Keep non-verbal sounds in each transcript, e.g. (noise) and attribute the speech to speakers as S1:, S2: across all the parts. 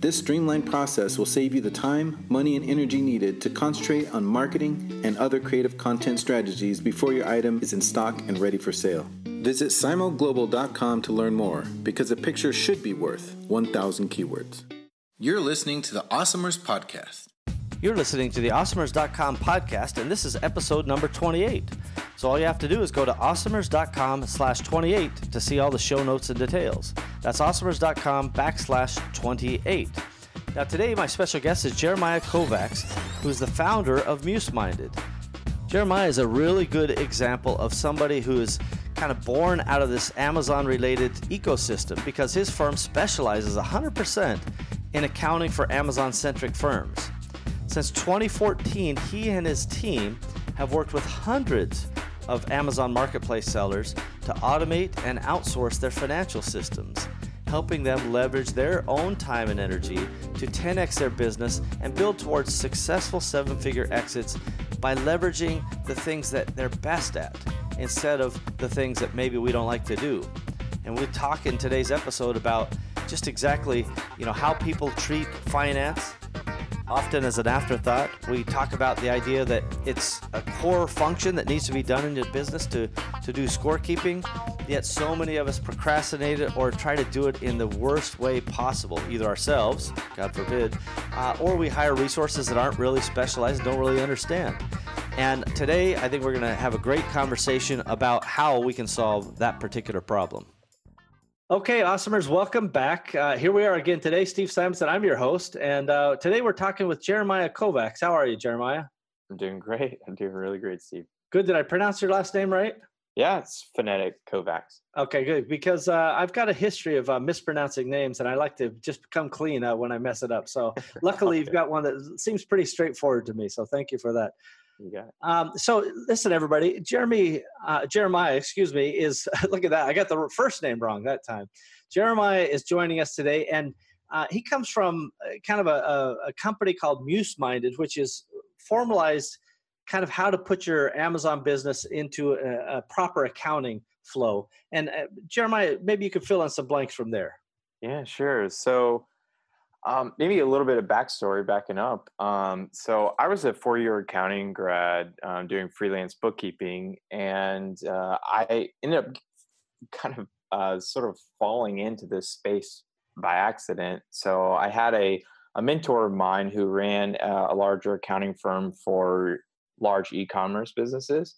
S1: This streamlined process will save you the time, money, and energy needed to concentrate on marketing and other creative content strategies before your item is in stock and ready for sale. Visit simoglobal.com to learn more because a picture should be worth 1,000 keywords. You're listening to the Awesomers Podcast.
S2: You're listening to the Awesomers.com podcast, and this is episode number 28. So all you have to do is go to awesomers.com slash 28 to see all the show notes and details. That's awesomers.com backslash 28. Now today my special guest is Jeremiah Kovacs, who's the founder of MuseMinded. Jeremiah is a really good example of somebody who is kind of born out of this Amazon related ecosystem because his firm specializes 100% in accounting for Amazon centric firms. Since 2014, he and his team have worked with hundreds of Amazon Marketplace sellers to automate and outsource their financial systems, helping them leverage their own time and energy to 10x their business and build towards successful seven figure exits by leveraging the things that they're best at instead of the things that maybe we don't like to do. And we talk in today's episode about just exactly, you know, how people treat finance often as an afterthought. We talk about the idea that it's a core function that needs to be done in your business to, to do scorekeeping, yet so many of us procrastinate it or try to do it in the worst way possible, either ourselves, God forbid, uh, or we hire resources that aren't really specialized and don't really understand. And today, I think we're going to have a great conversation about how we can solve that particular problem. Okay, awesomers, welcome back. Uh, here we are again today. Steve Simonson, I'm your host, and uh, today we're talking with Jeremiah Kovacs. How are you, Jeremiah?
S3: I'm doing great. I'm doing really great, Steve.
S2: Good. Did I pronounce your last name right?
S3: Yeah, it's phonetic Kovacs.
S2: Okay, good. Because uh, I've got a history of uh, mispronouncing names, and I like to just come clean uh, when I mess it up. So (laughs) luckily, okay. you've got one that seems pretty straightforward to me. So thank you for that. Um, so listen, everybody. Jeremy, uh, Jeremiah, excuse me, is (laughs) look at that. I got the first name wrong that time. Jeremiah is joining us today, and uh, he comes from uh, kind of a, a, a company called MuseMinded, which is formalized kind of how to put your Amazon business into a, a proper accounting flow. And uh, Jeremiah, maybe you could fill in some blanks from there.
S3: Yeah, sure. So um, maybe a little bit of backstory backing up. Um, so I was a four-year accounting grad um, doing freelance bookkeeping, and uh, I ended up (laughs) kind of uh, sort of falling into this space by accident. So I had a a mentor of mine who ran a, a larger accounting firm for large e-commerce businesses,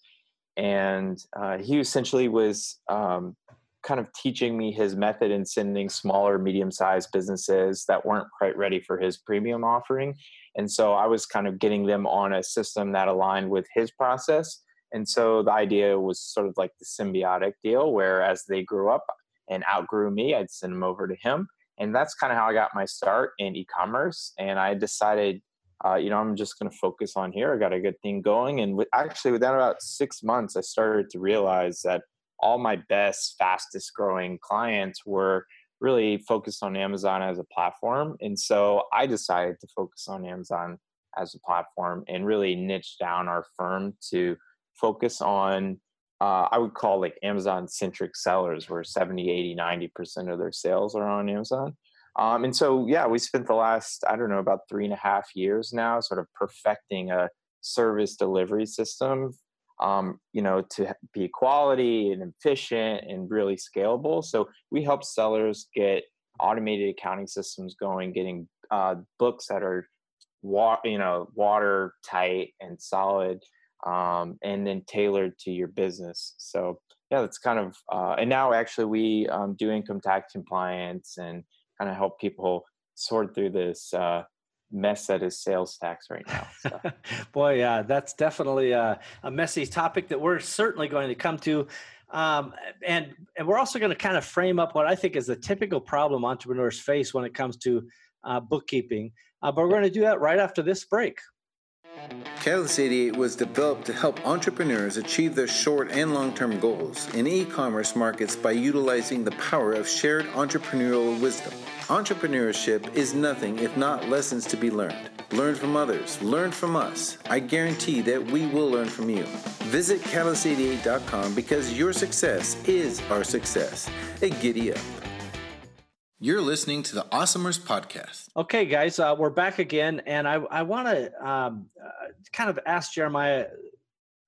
S3: and uh, he essentially was um, kind of teaching me his method in sending smaller, medium sized businesses that weren't quite ready for his premium offering. And so I was kind of getting them on a system that aligned with his process. And so the idea was sort of like the symbiotic deal where as they grew up and outgrew me, I'd send them over to him. And that's kind of how I got my start in e commerce. And I decided, uh, you know, I'm just going to focus on here. I got a good thing going. And with, actually, within about six months, I started to realize that all my best, fastest growing clients were really focused on Amazon as a platform. And so I decided to focus on Amazon as a platform and really niche down our firm to focus on, uh, I would call like Amazon centric sellers, where 70, 80, 90% of their sales are on Amazon. Um, and so, yeah, we spent the last, I don't know, about three and a half years now sort of perfecting a service delivery system um, you know, to be quality and efficient and really scalable. So we help sellers get automated accounting systems going, getting uh, books that are wa- you know watertight and solid, um, and then tailored to your business. So yeah, that's kind of uh, and now actually we um, do income tax compliance and kind of help people sort through this uh, mess that is sales tax right now. So. (laughs)
S2: Boy, yeah, that's definitely a, a, messy topic that we're certainly going to come to. Um, and and we're also going to kind of frame up what I think is the typical problem entrepreneurs face when it comes to uh, bookkeeping. Uh, but we're going to do that right after this break.
S1: Catalyst 88 was developed to help entrepreneurs achieve their short and long term goals in e commerce markets by utilizing the power of shared entrepreneurial wisdom. Entrepreneurship is nothing if not lessons to be learned. Learn from others, learn from us. I guarantee that we will learn from you. Visit catalyst88.com because your success is our success. A giddy up. You're listening to the Awesomers podcast.
S2: Okay, guys, uh, we're back again, and I, I want to um, uh, kind of ask Jeremiah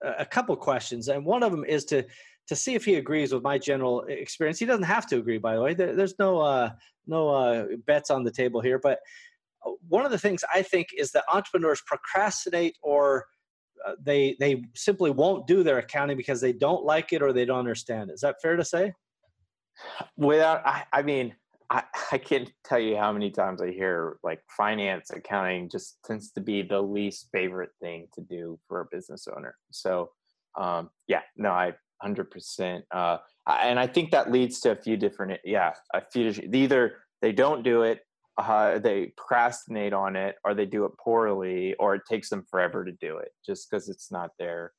S2: a, a couple questions, and one of them is to to see if he agrees with my general experience. He doesn't have to agree, by the way. There, there's no uh, no uh, bets on the table here, but uh, one of the things I think is that entrepreneurs procrastinate or uh, they they simply won't do their accounting because they don't like it or they don't understand it. Is that fair to say?
S3: Without, I, I mean I, (laughs) I can't tell you how many times I hear like finance accounting just tends to be the least favorite thing to do for a business owner. So um, yeah, no, I hundred percent. Uh, and I think that leads to a few different, yeah, a few. Either they don't do it, uh, they procrastinate on it, or they do it poorly, or it takes them forever to do it, just because it's not their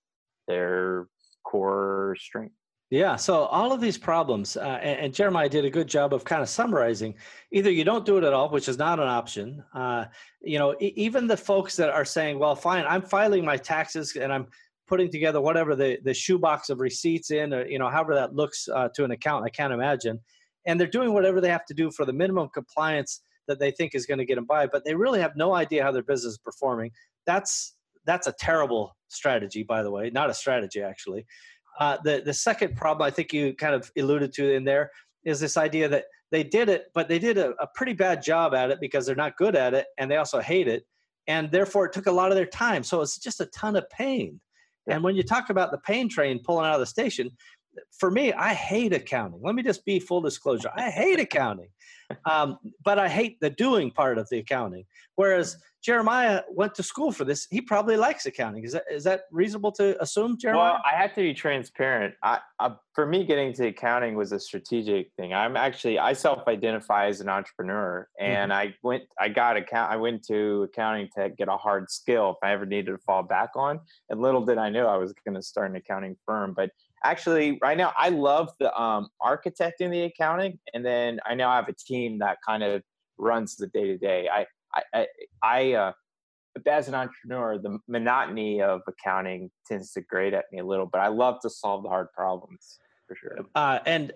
S3: their core strength.
S2: Yeah. So all of these problems, uh, and, and, Jeremiah did a good job of kind of summarizing. Either you don't do it at all, which is not an option. Uh, you know, e- even the folks that are saying, "Well, fine, I'm filing my taxes and I'm putting together whatever the the shoebox of receipts in, or you know, however that looks uh, to an account. I can't imagine, and they're doing whatever they have to do for the minimum compliance that they think is going to get them by, but they really have no idea how their business is performing. That's that's a terrible strategy, by the way. Not a strategy, actually. Uh, the the second problem I think you kind of alluded to in there is this idea that they did it, but they did a, a pretty bad job at it because they're not good at it, and they also hate it, and therefore it took a lot of their time. So it's just a ton of pain. And when you talk about the pain train pulling out of the station, for me, I hate accounting. Let me just be full disclosure. I hate accounting, um, but I hate the doing part of the accounting. Whereas Jeremiah went to school for this. He probably likes accounting. Is that is that reasonable to assume, Jeremiah?
S3: Well, I have to be transparent. I, I, for me, getting to accounting was a strategic thing. I'm actually I self-identify as an entrepreneur, and mm-hmm. I went I got account I went to accounting to get a hard skill if I ever needed to fall back on. And little did I know I was going to start an accounting firm. But actually, right now I love the um, architecting the accounting, and then I now have a team that kind of runs the day to day. I I, I, uh, as an entrepreneur, the monotony of accounting tends to grate at me a little, but I love to solve the hard problems for sure.
S2: Uh, and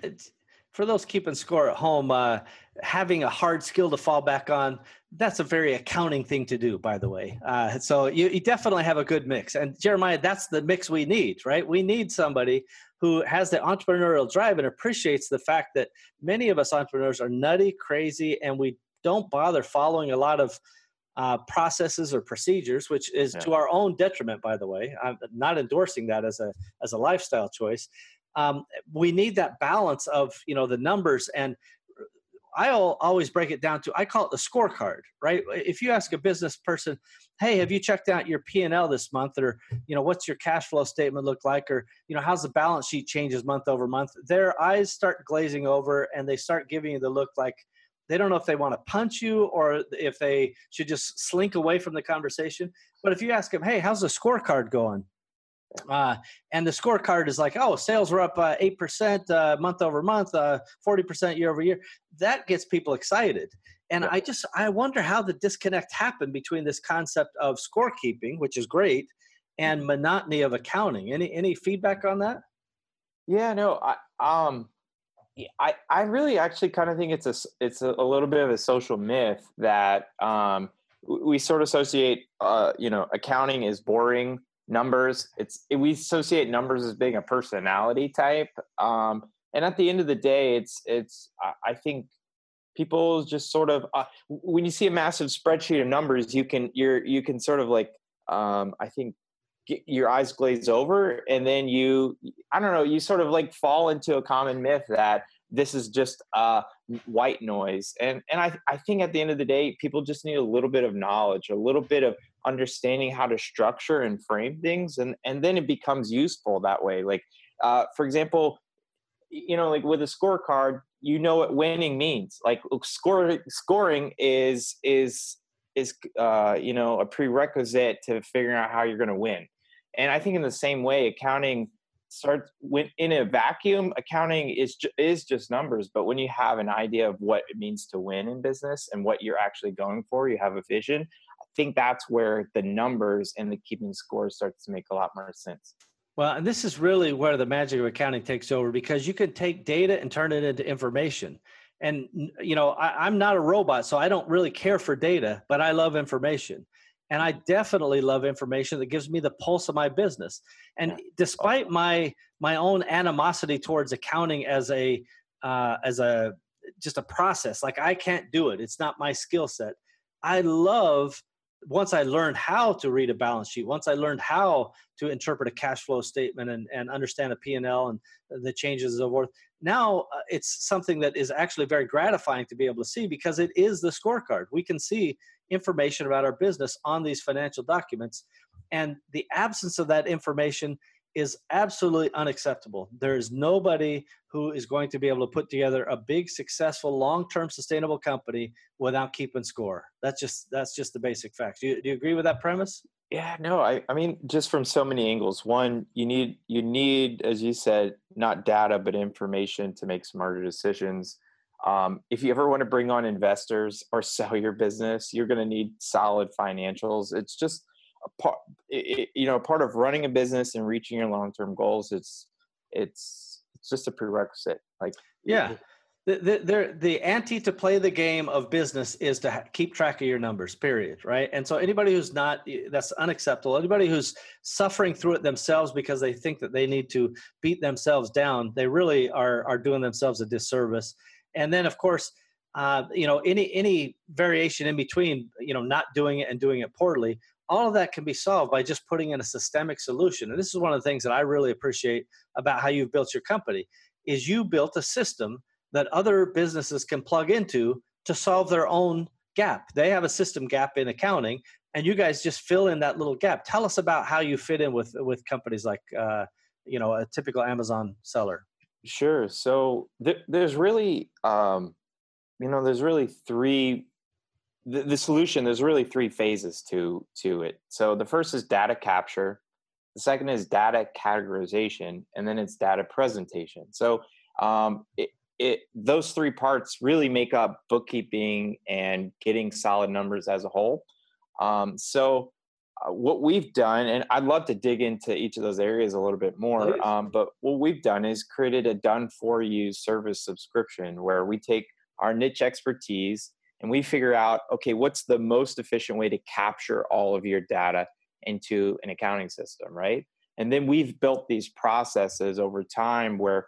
S2: for those keeping score at home, uh, having a hard skill to fall back on, that's a very accounting thing to do, by the way. Uh, so you, you, definitely have a good mix. And Jeremiah, that's the mix we need, right? We need somebody who has the entrepreneurial drive and appreciates the fact that many of us entrepreneurs are nutty, crazy, and we don't bother following a lot of uh, processes or procedures, which is yeah. to our own detriment, by the way. I'm not endorsing that as a as a lifestyle choice. Um, we need that balance of you know the numbers and I'll always break it down to I call it the scorecard, right? If you ask a business person, "Hey, have you checked out your P&L this month or, you know, what's your cash flow statement look like or, you know, how's the balance sheet changes month over month?" Their eyes start glazing over and they start giving you the look like, they don't know if they want to punch you or if they should just slink away from the conversation. But if you ask them, hey, how's the scorecard going? Uh, and the scorecard is like, oh, sales were up uh, 8% uh, month over month, uh, 40% year over year. That gets people excited. And yeah. I just, I wonder how the disconnect happened between this concept of scorekeeping, which is great, and monotony of accounting. Any, any feedback on that?
S3: Yeah, no, I, um, I, I really actually kind of think it's a it's a, a little bit of a social myth that um, we sort of associate uh, you know accounting is boring numbers. It's it, we associate numbers as being a personality type um, and at the end of the day it's it's I think people just sort of uh, when you see a massive spreadsheet of numbers you can you're you can sort of like um, I think your eyes glaze over and then you i don't know you sort of like fall into a common myth that this is just uh, white noise. And and I, I think at the end of the day people just need a little bit of knowledge a little bit of understanding how to structure and frame things and and then it becomes useful that way. Like uh, for example you know like with a scorecard you know what winning means. Like score, scoring is is is uh, you know a prerequisite to figuring out how you're going to win. And i think in the same way accounting starts when in a vacuum accounting is ju- is just numbers. But when you have an idea of what it means to win in business and what you're actually going for you have a vision think that's where the numbers and the keeping scores starts to make a lot more sense
S2: well and this is really where the magic of accounting takes over because you can take data and turn it into information and you know I, i'm not a robot so i don't really care for data but i love information and I definitely love information that gives me the pulse of my business. And despite my my own animosity towards accounting as a uh, as a just a process, like I can't do it. It's not my skill set. I love once I learned how to read a balance sheet, once I learned how to interpret a cash flow statement and, and understand a P&L and the changes and so forth, now uh, it's something that is actually very gratifying to be able to see because it is the scorecard. We can see information about our business on these financial documents. And the absence of that information is absolutely unacceptable. There is nobody who is going to be able to put together a big, successful, long-term, sustainable company without keeping score. That's just that's just the basic facts. Do you, do you agree with that premise?
S3: Yeah, no, I, I mean, just from so many angles. One, you need you need, as you said, not data but information to make smarter decisions. Um, if you ever want to bring on investors or (laughs) sell your business, you're going to need solid financials. It's just part, it, you know, part of running a business and reaching your long-term goals. It's, it's, it's just a prerequisite. Like,
S2: yeah. The, the, the, the ante to play the game of business is to ha- keep track of your numbers period right and so anybody who's not that's unacceptable anybody who's suffering through it themselves because they think that they need to beat themselves down they really are are doing themselves a disservice and then of course uh, you know any any variation in between you know not doing it and doing it poorly all of that can be solved by just putting in a systemic solution and this is one of the things that i really appreciate about how you've built your company is you built a system that other businesses can plug into to solve their own gap they have a system gap in accounting and you guys just fill in that little gap tell us about how you fit in with with companies like uh, you know a typical amazon seller
S3: Sure. So th- there's really, um, you know, there's really three. The, the solution there's really three phases to to it. So the first is data capture, the second is data categorization, and then it's data presentation. So um, it, it those three parts really make up bookkeeping and getting solid numbers as a whole. Um, so uh, what we've done, and I'd love to dig into each of those areas a little bit more, um, but what we've done is created a done for you service subscription where we take our niche expertise and we figure out okay, what's the most efficient way to capture all of your data into an accounting system, right? And then we've built these processes over time where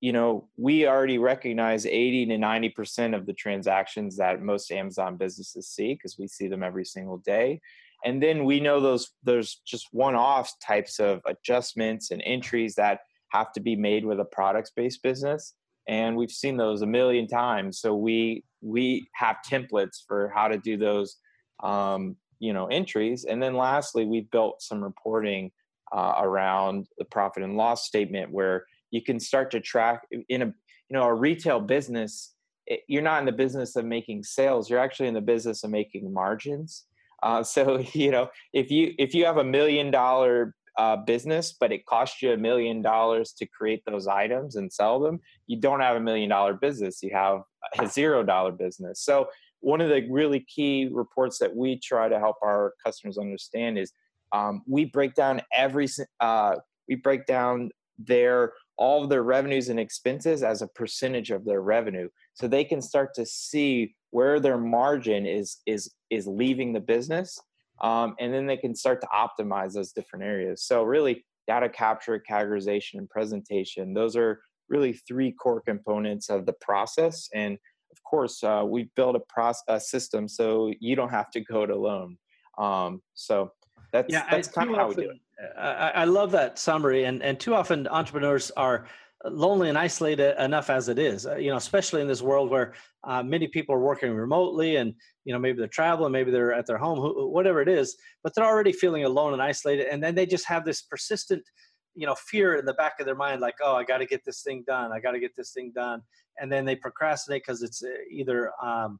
S3: you know we already recognize 80 to 90 percent of the transactions that most amazon businesses see because we see them every single day and then we know those there's just one-off types of adjustments and entries that have to be made with a products-based business and we've seen those a million times so we we have templates for how to do those um, you know entries. And then lastly we've built some reporting uh, around the profit and loss statement where you can start to track in a you know a retail business it, you're not in the business of making sales you're actually in the business of making margins. Uh, so (laughs) you know, if you if you have a million dollar uh, business, but it costs you a million dollars to create those items and sell them, you don't have a million dollar business. You have a (laughs) zero dollar business. So one of the really key reports that we try to help our customers understand is um, we break down every uh, we break down their all of their revenues and expenses as a percentage of their revenue so they can start to see where their margin is is is leaving the business um, and then they can start to optimize those different areas. So really data capture categorization and presentation those are really three core components of the process. And of course uh, we built a process a system so you don't have to go it alone. Um, so That's yeah, that's kind of how often, we do it.
S2: I, I love that summary, and and too often entrepreneurs are lonely and isolated enough as it is. Uh, you know, especially in this world where uh, many people are working remotely, and you know maybe they're traveling, maybe they're at their home, whatever it is, but they're already feeling alone and isolated, and then they just have this persistent, you know, fear in the back of their mind, like, oh, I got to get this thing done, I got to get this thing done, and then they procrastinate because it's uh, either um,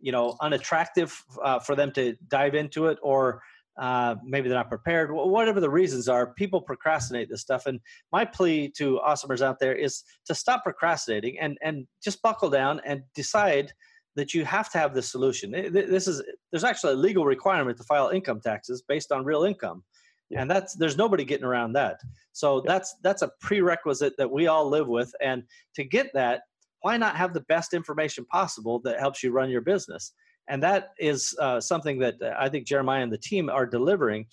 S2: you know unattractive uh, for them to dive into it or uh, maybe they're not prepared whatever the reasons are people procrastinate this stuff and my plea to awesomers out there is to stop procrastinating and and just buckle down and decide that you have to have this solution this is there's actually a legal requirement to file income taxes based on real income yeah. and that's there's nobody getting around that so yeah. that's that's a prerequisite that we all live with and to get that why not have the best information possible that helps you run your business? And that is uh, something that uh, I think Jeremiah and the team are delivering.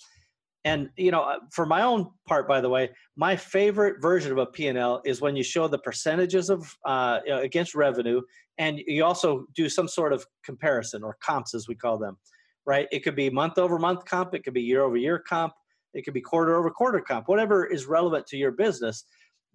S2: And you know, uh, for my own part, by the way, my favorite version of a P&L is when you show the percentages of uh, against revenue, and you also do some sort of comparison or comps, as we call them. Right? It could be month over month comp, it could be year over year comp, it could be quarter over quarter comp, whatever is relevant to your business.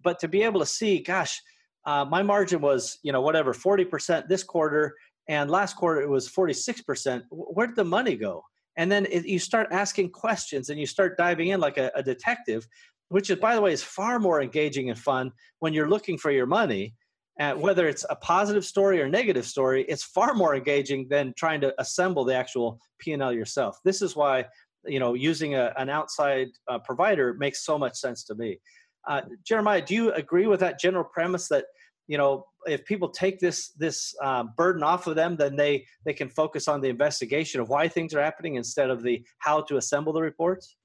S2: But to be able to see, gosh, uh, my margin was you know whatever 40% this quarter and last quarter it was 46% where did the money go? And then it, you start asking questions and you start diving in like a, a, detective which is by the way is far more engaging and fun when you're looking for your money. Uh, whether it's a positive story or negative story it's far more engaging than trying to assemble the actual p&l yourself. This is why you know using a, an outside uh, provider makes so much sense to me. Uh, jeremiah do you agree with that general premise that you know if people take this this um, burden off of them then they they can focus on the investigation of why things are happening instead of the how to assemble the reports?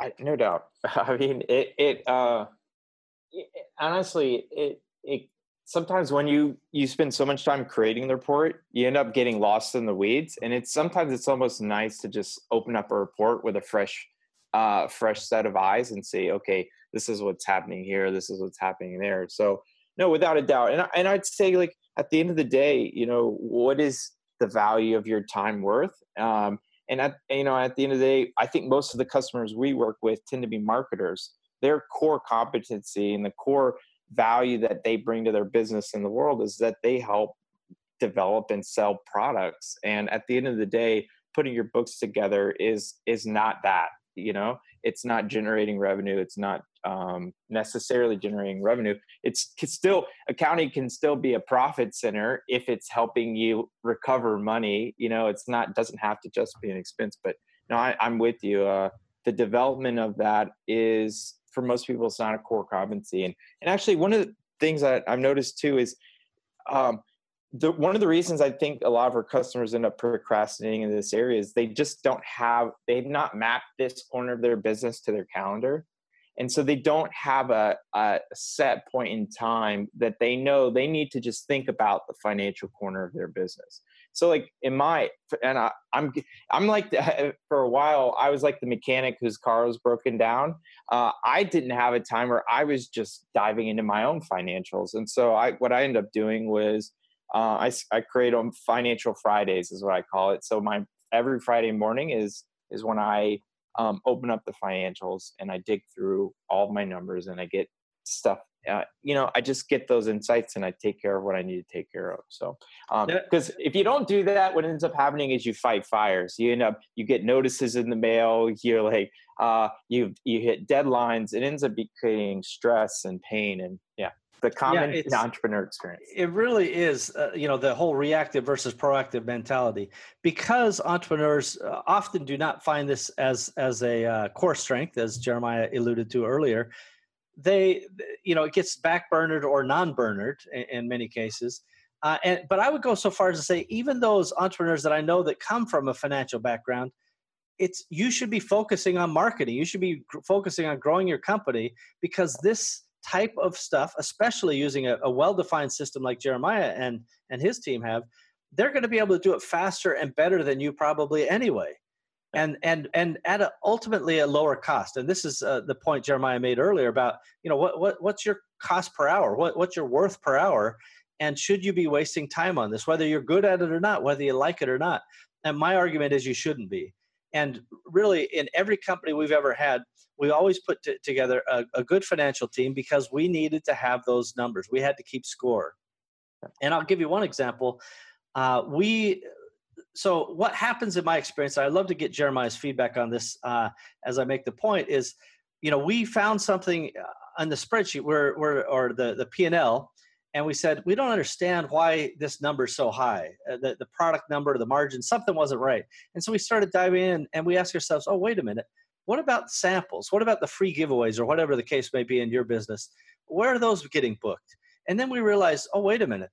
S3: I, no doubt. (laughs) I mean it it uh it, honestly it it sometimes when you you spend so much time creating the report you end up getting lost in the weeds and it's sometimes it's almost nice to just open up a report with a fresh uh fresh set of eyes and say okay this is what's happening here this is what's happening there. So no, without a doubt. And and I'd say like at the end of the day, you know, what is the value of your time worth? Um, and at you know at the end of the day, I think most of the customers we work with tend to be marketers. Their core competency and the core value that they bring to their business in the world is that they help develop and sell products. And at the end of the day, putting your books together is is not that. You know, it's not generating revenue. It's not um, necessarily generating revenue. It's, it's still accounting can still be a profit center if it's helping you recover money. You know, it's not doesn't have to just be an expense. But no, I, am with you. Uh, the development of that is for most people, it's not a core competency. And and actually, one of the things that I've noticed too is um, the, one of the reasons I think a lot of our customers end up procrastinating in this area is they just don't have they've not mapped this corner of their business to their calendar and so they don't have a, a, set point in time that they know they need to just think about the financial corner of their business. So like in my and I, I'm, I'm like the, (laughs) for a while i was like the mechanic whose car was broken down. Uh, i didn't have a time where i was just diving into my own financials. And so i what i ended up doing was uh, I, I create on financial fridays is what i call it. So my every friday morning is is when i um, open up the financials and I dig through all of my numbers and I get stuff. Uh, you know, I just get those insights and I take care of what I need to take care of. So, because um, if you don't do that, what ends up happening is you fight fires. You end up, you get notices in the mail. (laughs) You're like, uh, you you hit deadlines. It ends up creating stress and pain. And yeah, the common yeah, entrepreneur experience.
S2: It really is, uh, you know, the whole reactive versus proactive mentality. Because entrepreneurs uh, often do not find this as as a uh, core strength, as Jeremiah alluded to earlier. They, you know, it gets backburnered or non-burnered in, in many cases. Uh, and but I would go so far as to say, even those entrepreneurs that I know that come from a financial background, it's you should be focusing on marketing. You should be focusing on growing your company because this type of stuff, especially using a, a well-defined system like Jeremiah and and his team have, they're going to be able to do it faster and better than you probably anyway, and and and at a, ultimately a lower cost. And this is uh, the point Jeremiah made earlier about you know what what what's your cost per hour, what what's your worth per hour, and should you be wasting time on this, whether you're good at it or not, whether you like it or not. And my argument is you shouldn't be. And really in every company we've ever had, we always put t- together a, a, good financial team because we needed to have those numbers. We had to keep score. And I'll give you one example. Uh, we so what happens in my experience? I love to get Jeremiah's feedback on this uh, as I make the point. Is you know we found something uh, on the spreadsheet where, where or the the P and we said we don't understand why this number is so high uh, the, the product number the margin something wasn't right. And so we started diving in and we asked ourselves oh wait a minute. What about samples? What about the free giveaways or whatever the case may be in your business? Where are those getting booked? And then we realized oh wait a minute.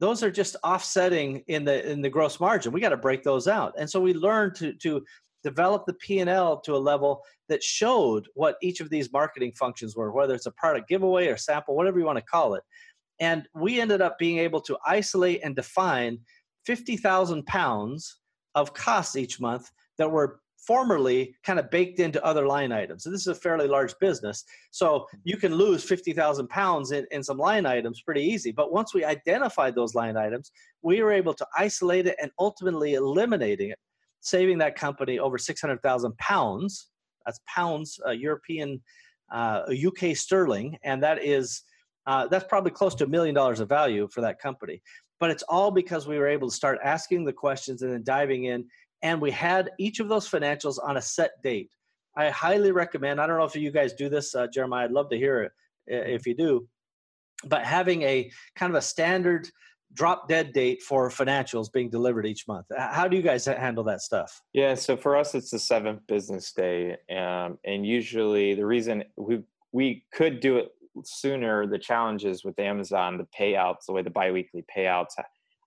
S2: Those are just offsetting in the in the gross margin. We got to break those out. And so we learned to to develop the p&l to a level that showed what each of these marketing functions were whether it's a product giveaway or sample whatever you want to call it and we ended up being able to isolate and define 50,000 pounds of costs each month that were formerly kind of baked into other line items. So this is a fairly large business. So you can lose 50,000 pounds in, in some line items pretty easy. But once we identified those line items, we were able to isolate it and ultimately eliminating it, saving that company over 600,000 pounds. That's pounds, uh, European, uh, UK sterling. And that is uh, that's probably close to a million dollars of value for that company. But it's all because we were able to start asking the questions and then diving in. And we had each of those financials on a set date. I highly recommend, I don't know if you guys do this, uh, Jeremiah, I'd love to hear it if you do, but having a kind of a standard drop dead date for financials being delivered each month. How do you guys handle that stuff?
S3: Yeah, so for us, it's the seventh business day. Um, and usually the reason we, we could do it sooner the challenges with Amazon, the payouts, the way the biweekly payouts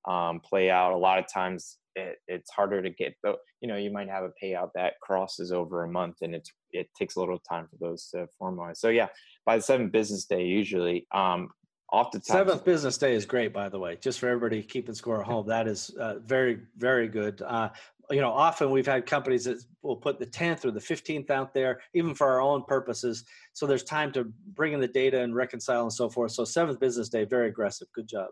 S3: um, play out. A lot of times it, it's harder to get. Though you know, you might have a payout that crosses over a month, and it's it takes a little time for those to formalize. So yeah, by the seventh business day, usually. Um, off the.
S2: Seventh business day is great, by the way. Just for everybody keeping score at home, that is uh, very, very good. Uh, you know, often we've had companies that will put the 10th or the 15th out there, even for our own purposes. So there's time to bring in the data and reconcile and so forth. So seventh business day, very aggressive. Good job.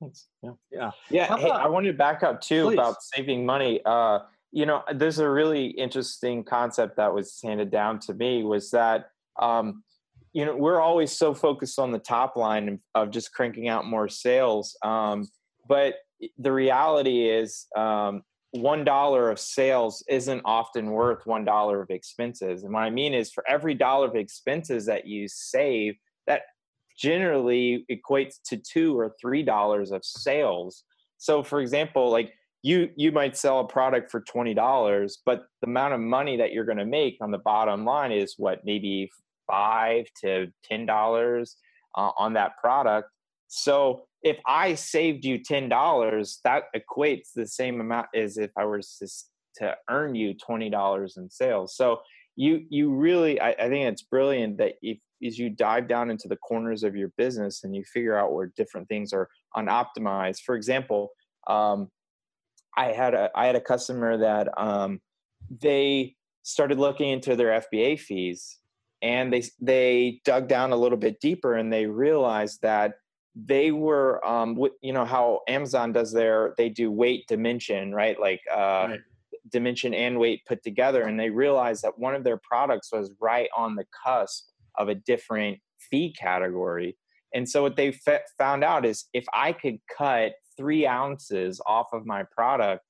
S3: Thanks. Yeah. Yeah. Yeah. Hey, I wanted to back up too Please. about saving money. Uh, you know, there's a really interesting concept that was handed down to me was that, um, you know, we're always so focused on the top line of just cranking out more sales. Um, but the reality is, um, one dollar of sales isn't often worth one dollar of expenses. And what I mean is, for every dollar of expenses that you save, that generally equates to two or three dollars of sales. So, for example, like you you might sell a product for twenty dollars, but the amount of money that you're going to make on the bottom line is what maybe five to ten dollars uh, on that product. So if I saved you ten dollars, that equates the same amount as if I were to, to earn you twenty dollars in sales. So you you really, I, I think it's brilliant that if as you dive down into the corners of your business and you figure out where different things are unoptimized. For example, um, I had a I had a customer that um, they started looking into their FBA fees and they they dug down a little bit deeper and they realized that they were um you know how amazon does their they do weight dimension right? Like uh right. dimension and weight put together and they realized that one of their products was right on the cusp of a different fee category. And so what they found out is if i could cut three ounces off of my product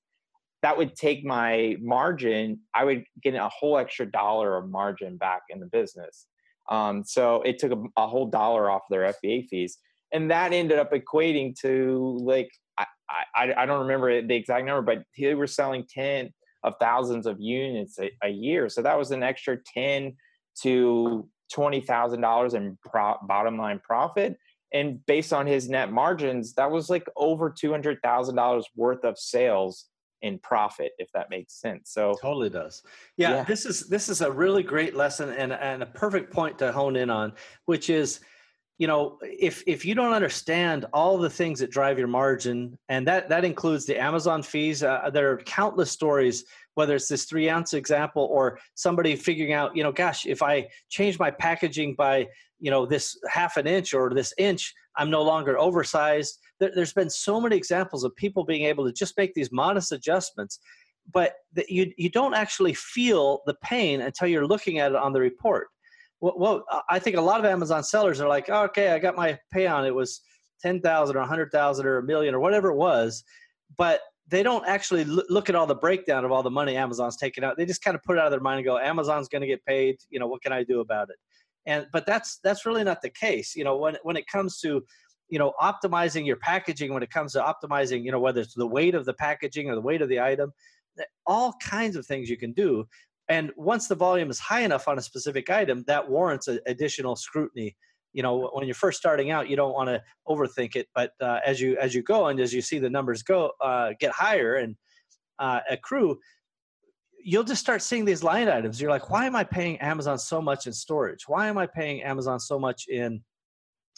S3: that would take my margin i would get a whole extra dollar of margin back in the business. Um, so it took a, a whole dollar off their fba fees and that ended up equating to like I, I, I don't remember the exact number, but they were selling ten of thousands of units a, a year. So that was an extra ten to twenty thousand dollars in pro- bottom line profit. And based on his net margins, that was like over two hundred thousand dollars worth of sales in profit if that makes sense so
S2: totally does yeah, yeah, this is this is a really great lesson and and a perfect point to hone in on which is you know if if you don't understand all the things that drive your margin and that that includes the amazon fees uh, there are countless stories whether it's this three ounce example or somebody figuring out you know gosh if i change my packaging by you know this half an inch or this inch i'm no longer oversized there, there's been so many examples of people being able to just make these modest adjustments but you you don't actually feel the pain until you're looking at it on the report. Well, well I think a lot of Amazon sellers are like, oh, okay, I got my pay on. It was ten thousand or a hundred thousand or a million or whatever it was, but they don't actually look at all the breakdown of all the money Amazon's taking out. They just kind of put it out of their mind and go, Amazon's going to get paid. You know, what can I do about it? And but that's that's really not the case. You know, when when it comes to you know optimizing your packaging, when it comes to optimizing, you know, whether it's the weight of the packaging or the weight of the item, all kinds of things you can do. And once the volume is high enough on a specific item, that warrants a, additional scrutiny. You know when you're first starting out you don't want to overthink it but uh, as you as you go and as you see the numbers go uh, get higher and uh, accrue you'll just start seeing these line items. You're like why am i paying amazon so much in storage? Why am i paying amazon so much in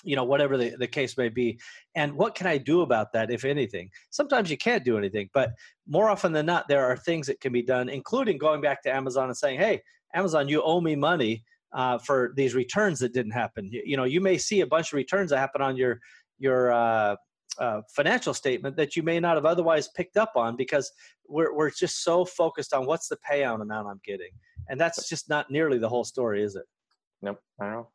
S2: you know whatever the, the case may be and what can i do about that if anything sometimes you can't do anything but more often than not there are things that can be done including going back to amazon and saying hey amazon you owe me money uh, for these returns that didn't happen. You, you, know, you may see a bunch of returns that happen on your your uh, uh, financial statement that you may not have otherwise picked up on because we're we're just so focused on what's the payout amount I'm getting, and that's just not nearly the whole story, is it?
S3: Nope, I don't know.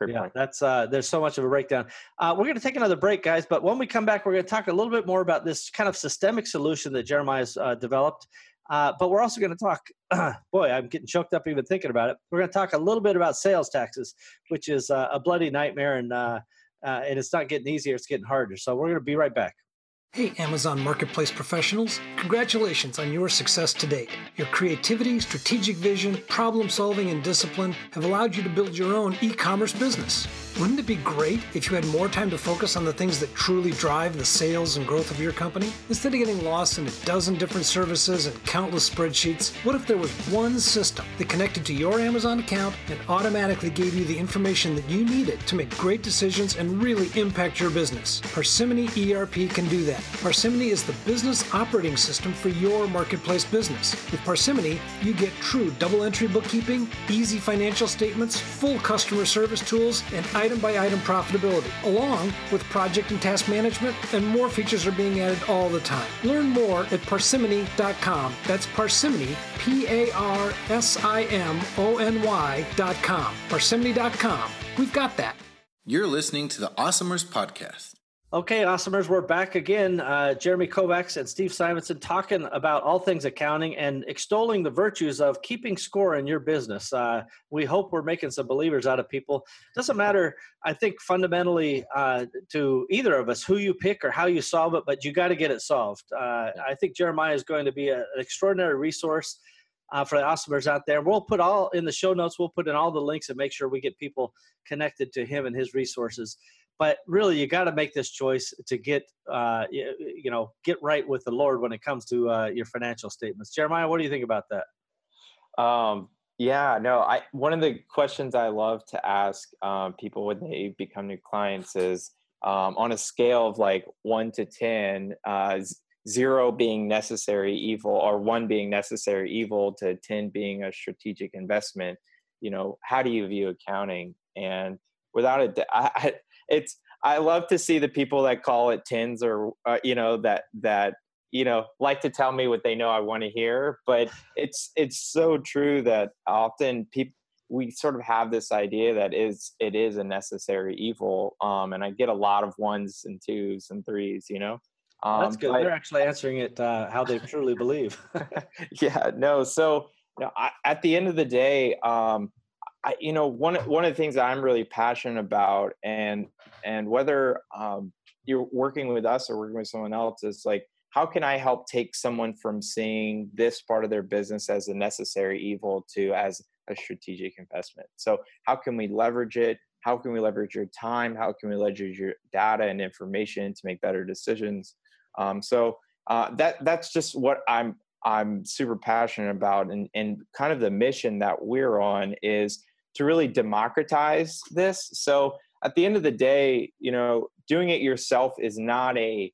S3: Great
S2: yeah,
S3: point.
S2: that's uh, there's so much of a breakdown. Uh, we're going to take another break, guys. But when we come back, we're going to talk a little bit more about this kind of systemic solution that Jeremiah's uh, developed uh, but we're also going to talk, (clears throat) boy, I'm getting choked up even thinking about it. We're going to talk a little bit about sales taxes, which is uh, a bloody nightmare, and uh, uh and it's not getting easier; it's getting harder. So we're going to be right back.
S4: Hey, Amazon Marketplace professionals, congratulations on your success to date. Your creativity, strategic vision, problem solving, and discipline have allowed you to build your own e commerce business. Wouldn't it be great if you had more time to focus on the things that truly drive the sales and growth of your company? Instead of getting lost in a dozen different services and countless spreadsheets, what if there was one system that connected to your Amazon account and automatically gave you the information that you needed to make great decisions and really impact your business? Parsimony ERP can do that. Parsimony is the business operating system for your marketplace business. With Parsimony, you get true double entry bookkeeping, easy financial statements, full customer service tools, and item by item profitability, along with project and task management, and more features are being added all the time. Learn more at parsimony.com. That's parsimony, P A R S I M O N Y.com. Parsimony.com. We've got that.
S1: You're listening to the Awesomers Podcast.
S2: Okay, awesomers, we're back again. Uh, Jeremy Kovacs and Steve Simonson talking about all things accounting and extolling the virtues of keeping score in your business. Uh, we hope we're making some believers out of people. Doesn't matter, I think, fundamentally uh, to either of us who you pick or how you solve it, but you got to get it solved. Uh, I think Jeremiah is going to be a, an extraordinary resource. Uh, for the awesomers out there. We'll put all in the show notes. We'll put in all the links and make sure we get people connected to him and his resources but really you got to make this choice to get uh, you, know get right with the lord when it comes to uh, your financial statements. Jeremiah what do you think about that?
S3: Um, yeah no i one of the questions i love to ask um, people when they become new clients is um, on a scale of like 1 to 10 uh, zero being necessary evil or one being necessary evil to 10 being a strategic investment you know how do you view accounting? And without a I, it's I love to see the people that call it tins or uh, you know that that you know like to tell me what they know I want to hear. But it's it's so true that often people we sort of have this idea that is it is a necessary evil, um, and I get a lot of ones and twos and threes. You know.
S2: Um, That's good. But, They're actually answering it uh, how they truly believe. (laughs)
S3: yeah. No. So you know, I, at the end of the day, um, I, you know, one one of the things that I'm really passionate about, and and whether um, you're working with us or working with someone else, is like, how can I help take someone from seeing this part of their business as a necessary evil to as a strategic investment? So, how can we leverage it? How can we leverage your time? How can we leverage your data and information to make better decisions? Um, so uh, that that's just what I'm I'm super passionate about, and and kind of the mission that we're on is to really democratize this. So at the end of the day, you know, doing it yourself is not a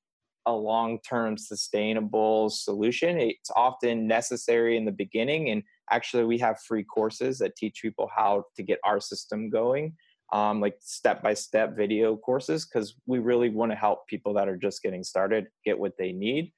S3: a long-term sustainable solution. It's often necessary in the beginning, and actually, we have free courses that teach people how to get our system going, um, like step-by-step video courses, because we really want to help people that are just getting started get what they need.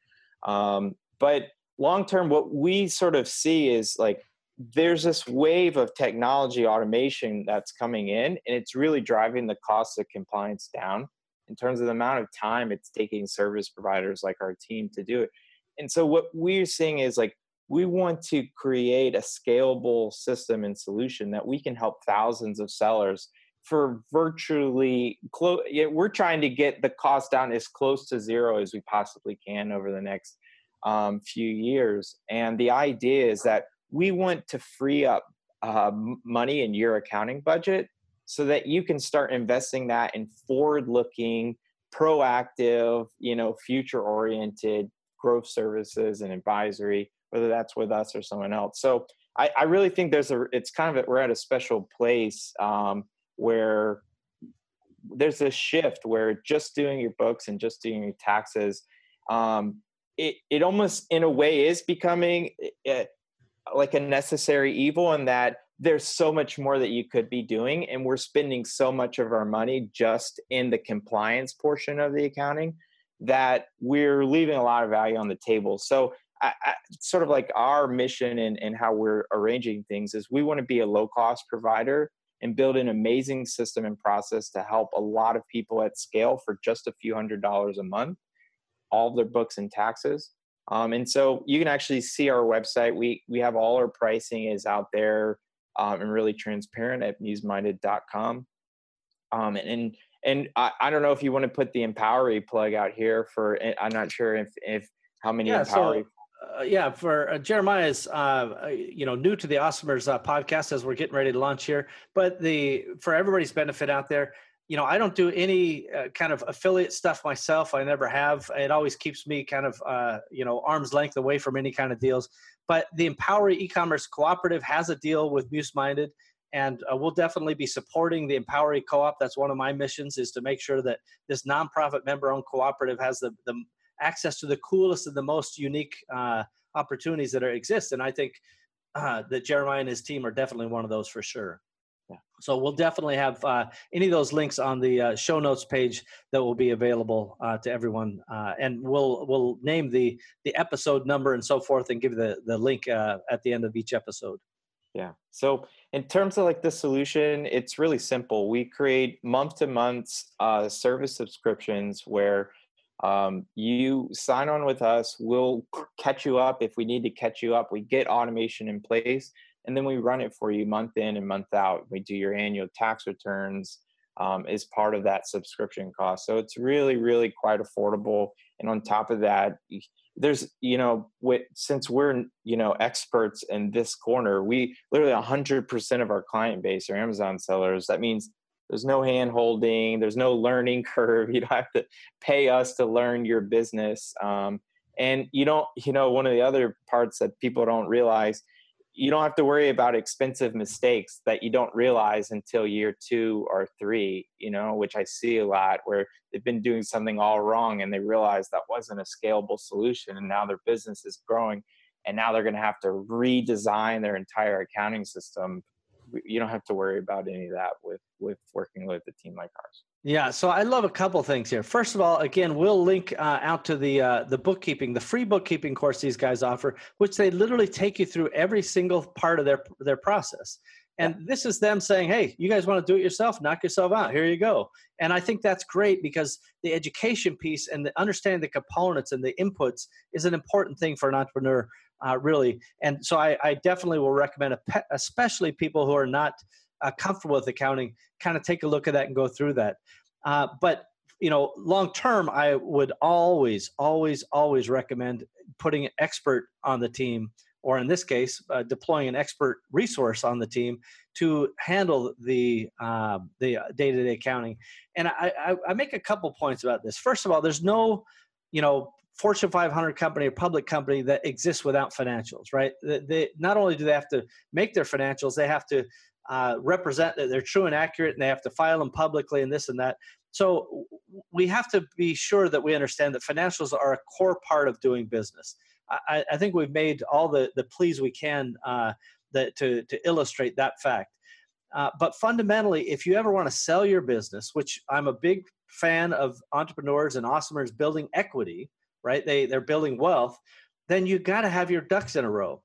S3: Um, but long term, what we sort of see is like there's this wave of technology automation that's coming in, and it's really driving the cost of compliance down in terms of the amount of time it's taking service providers like our team to do it. And so, what we're seeing is like we want to create a scalable system and solution that we can help thousands of sellers for virtually close we're trying to get the cost down as close to zero as we possibly can over the next um, few years and the idea is that we want to free up uh, money in your accounting budget so that you can start investing that in forward looking proactive you know future oriented growth services and advisory whether that's with us or someone else. So I, I really think there's a it's kind of a, we're at a special place um, where there's a shift where just doing your books and just doing your taxes um, it, it almost in a way is becoming a, eh, like a necessary evil in that there's so much more that you could be doing and we're spending so much of our money just in the compliance portion of the accounting that we're leaving a lot of value on the table so I, I, sort of like our mission and, and how we're arranging things is we want to be a low cost provider and build an amazing system and process to help a lot of people at scale for just a few hundred dollars a month, all of their books and taxes. Um, and so you can actually see our website. We we have all our pricing is out there um, and really transparent at museminded.com. Um, and and, and I, I don't know if you want to put the Empowery plug out here for. I'm not sure if if how many
S2: yeah,
S3: Empowery.
S2: So- uh, yeah, for uh, Jeremiah's, uh, uh, you know, new to the Awesomers uh, podcast as we're getting ready to launch here. But the for everybody's benefit out there, you know, I don't do any uh, kind of affiliate stuff myself. I never have. It always keeps me kind of, you know, arm's length away from any kind of deals. But the Empowery e-commerce cooperative has a deal with Muse Minded, and we'll definitely be supporting the Empowery co-op. That's one of my missions is to make sure that this nonprofit member-owned cooperative has the the access to the coolest and the most unique uh, opportunities that are, exist. And I think uh, that Jeremiah and his team are definitely one of those for sure. So we'll definitely have uh, any of those links on the uh, show notes page that will be available uh, to everyone, uh, and we'll we'll name the the episode number and so forth, and give the the link uh, at the end of each episode.
S3: Yeah. So in terms of like the solution, it's really simple. We create month to month service subscriptions where um, you sign on with us we'll catch you up if we need to catch you up we get automation in place and then we run it for you month in and month out. We do your annual tax returns um, as part of that subscription cost. So it's really really quite affordable. And on top of that there's you know with, since we're you know experts in this corner we literally 100% of our client base are amazon sellers. That means there's no hand holding there's no learning (laughs) curve. You don't have to pay us to learn your business um, and you don't you know one of the other parts that people don't realize you don't have to worry about expensive mistakes that you don't realize until year two or three you know which i see a lot where they've been doing something all wrong and they realize that wasn't a scalable solution and now their business is growing and now they're going to have to redesign their entire accounting system you don't have to worry about any of that with with working with a team like ours.
S2: Yeah, so I love a couple things here. First of all, again, we'll link uh, out to the uh, the bookkeeping, the free bookkeeping course these guys offer, which they literally take you through every single part of their their process. And yeah. this is them saying, "Hey, you guys want to do it yourself? Knock yourself out. Here you go." And I think that's great because the education piece and the understanding the components and the inputs is an important thing for an entrepreneur uh, really. And so I, I, definitely will recommend, pe- especially people who are not uh, comfortable with accounting, kind of take a look at that and go through that. Uh, but you know, long term, I would always, always, always recommend putting an expert on the team, or in this case, uh, deploying an expert resource on the team to handle the uh, the day to day accounting. And I, I, I make a couple points about this. First of all, there's no you know Fortune 500 company or public company that exists without financials, right? They, they, not only do they have to make their financials, they have to uh, represent that they're true and accurate, and they have to file them publicly and this and that. So we have to be sure that we understand that financials are a core part of doing business. I, I think we've made all the the pleas we can uh, that to to illustrate that fact. Uh, but fundamentally, if you ever want to sell your business, which I'm a big fan of entrepreneurs and awesomers building equity, right? They they're building wealth. then you got to have your ducks in a row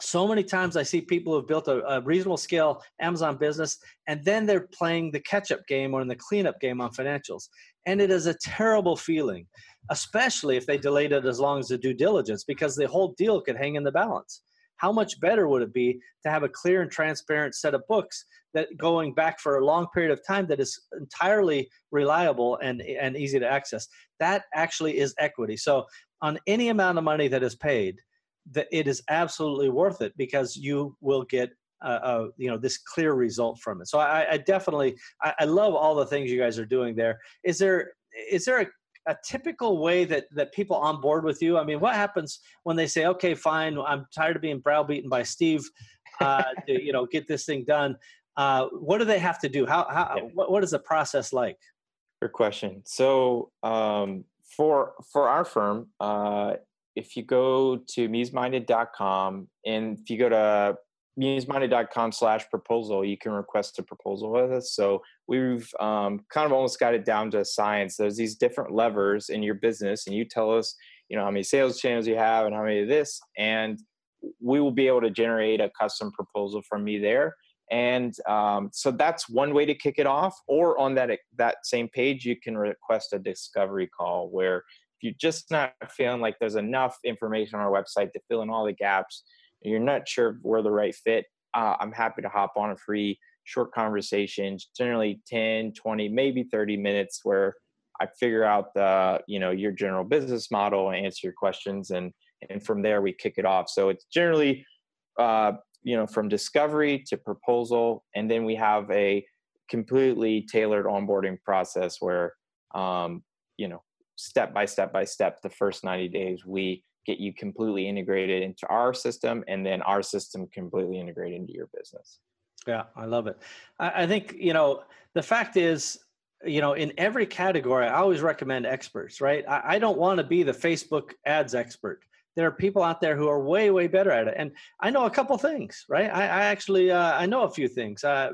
S2: so many times I see people who have built a, a, reasonable scale Amazon business and then they're playing the catch up game or in the cleanup game on financials. And it is a terrible feeling, especially if they delayed it as long as the due diligence because the whole deal could hang in the balance. How much better would it be to have a clear and transparent set of books that going back for a long period of time that is entirely reliable and, and easy to access? That actually is equity. So, on any amount of money that is paid, that it is absolutely worth it because you will get uh, uh, you know this clear result from it. So I, I definitely I, I, love all the things you guys are doing there. Is there is there a, a typical way that that people on board with you? I mean, what happens when they say, "Okay, fine, I'm tired of being browbeaten by Steve, uh, (laughs) to you know get this thing done." Uh, what do they have to do? How how yeah. what, what is the process like?
S3: Good question. So um, for for our firm, uh, if you go to museminded.com and if you go to museminded.com slash proposal, you can request a proposal with us. So we've um, kind of almost got it down to science. There's these different levers in your business, and you tell us, you know, how many sales channels you have and how many of this, and we will be able to generate a custom proposal from me there. And um, so that's one way to kick it off. Or on that that same page, you can request a discovery call where you're just not feeling like there's enough information on our website to fill in all the gaps, you're not sure we're the right fit, uh, I'm happy to hop on a free short conversation, generally 10, 20, maybe 30 minutes where I figure out the, you know, your general business model and answer your questions. And, and from there we kick it off. So it's generally, uh, you know, from discovery to proposal. And then we have a completely tailored onboarding process where, um, you know, step by step by step the first 90 days we get you completely integrated into our system and then our system completely integrated into your business.
S2: Yeah i love it. I, think you know the fact is you know in every category i always recommend experts right? I, I don't want to be the facebook ads expert there are people out there who are way way better at it. And i know a couple things right? I, I actually uh, i know a few things. Uh,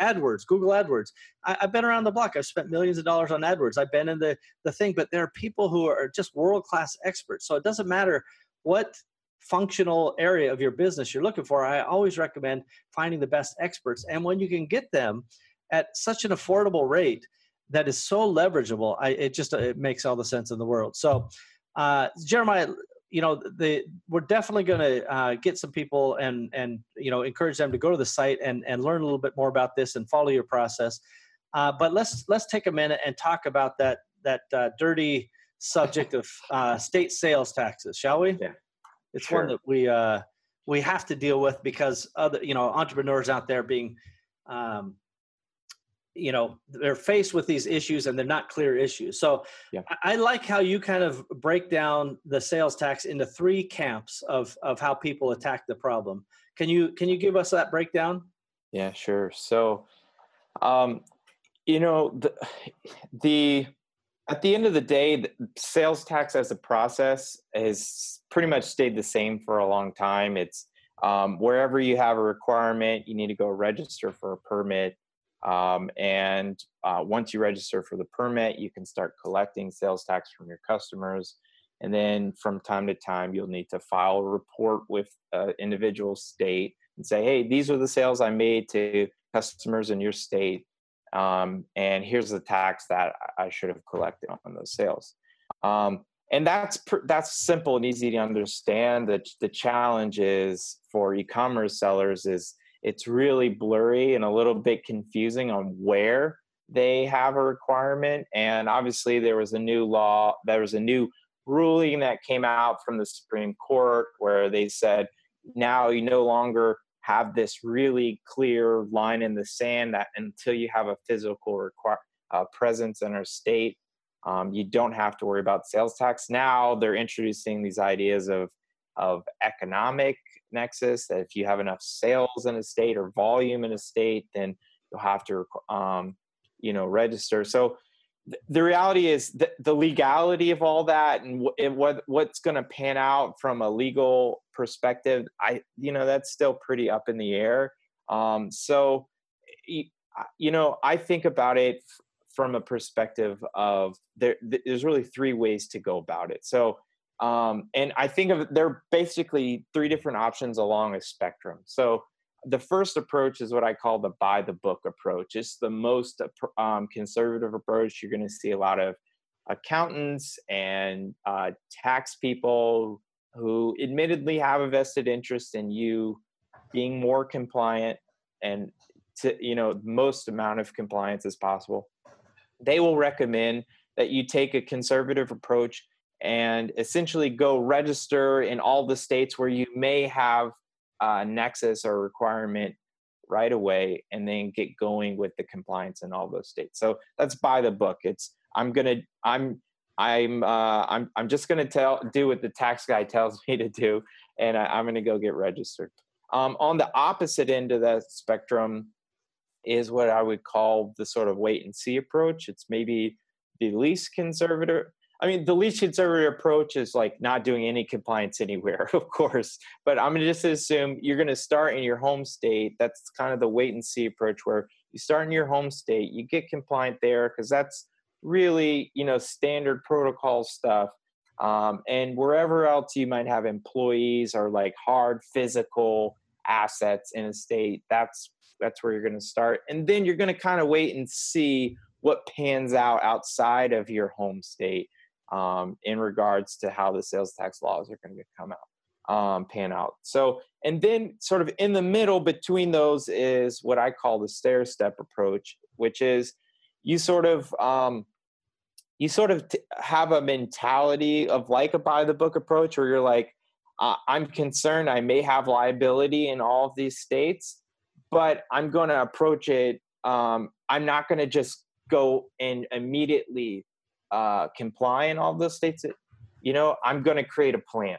S2: adwords google adwords. I, have been around the block. I've spent millions of dollars on adwords. I've been in the the thing but there are people who are just world class experts. So it doesn't matter what functional area of your business you're looking for. I always recommend finding the best experts. And when you can get them at such an affordable rate that is so leverageable I, it just it makes all the sense in the world. So uh, jeremiah you know the we're definitely going to uh, get some people and and you know encourage them to go to the site and and learn a little bit more about this and follow your process. Uh, but let's let's take a minute and talk about that that uh, dirty subject of uh, state sales taxes shall we?
S3: Yeah.
S2: It's sure. one that we uh, we have to deal with because other you know entrepreneurs out there being um, you know they're faced with these issues and they're not clear issues. So yeah. I, like how you kind of break down the sales tax into three camps of of how people attack the problem. Can you can you give us that breakdown?
S3: Yeah sure. So um you know the the at the end of the day the sales tax as a process has pretty much stayed the same for a long time. It's um, wherever you have a requirement you need to go register for a permit um, and uh, once you register for the permit, you can start collecting sales tax from your customers. And then from time to time, you'll need to file a report with an individual state and say, hey, these are the sales I made to customers in your state. Um, and here's the tax that I should have collected on those sales. Um, and that's pr- that's simple and easy to understand. The, the challenge is for e-commerce sellers is it's really blurry and a little bit confusing on where they have a requirement. And obviously, there was a new law, there was a new ruling that came out from the Supreme Court where they said now you no longer have this really clear line in the sand that until you have a physical uh, presence in our state, um, you don't have to worry about sales tax. Now they're introducing these ideas of of economic nexus that if you have enough sales in a state or volume in a state then you'll have to um, you know register. So th- the reality is th- the legality of all that and, w- what what's going to pan out from a legal perspective i you know that's still pretty up in the air. Um, so you know i think about it from a perspective of there there's really three ways to go about it. So Um, and I think of they're basically three different options along a spectrum. So the first approach is what I call the buy the book approach. It's the most um, conservative approach. You're going to see a lot of accountants and uh, tax people who admittedly have a vested interest in you being more compliant and to you know most amount of compliance as possible they will recommend that you take a conservative approach and essentially go register in all the states where you may have a nexus or requirement right away and then get going with the compliance in all those states. So that's by the book. It's i'm gonna i'm i'm uh, i'm i'm just gonna tell do what the tax guy (laughs) tells me to do and I, am gonna go get registered. Um, on the opposite end of that spectrum is what i would call the sort of wait and see approach. It's maybe the least conservative I mean, the least conservative approach is like not doing any compliance anywhere, (laughs) of course. But I'm going to just assume you're going to start in your home state. That's kind of the wait and see approach where you start in your home state, you get compliant there because that's really, you know, standard protocol stuff. Um, and wherever else you might have employees or like hard physical assets in a state, that's that's where you're going to start. And then you're going to kind of wait and see what pans out outside of your home state um, in regards to how the sales tax laws are going to come out, um, pan out. So, and then sort of in the middle between those is what I call the stair step approach, which is you sort of um, you sort of t- have a mentality of like a by the book approach, where you're like, uh, I'm concerned I may have liability in all of these states, but I'm going to approach it. Um, I'm not going to just go and immediately uh, comply in all those states, you know, I'm going to create a plan.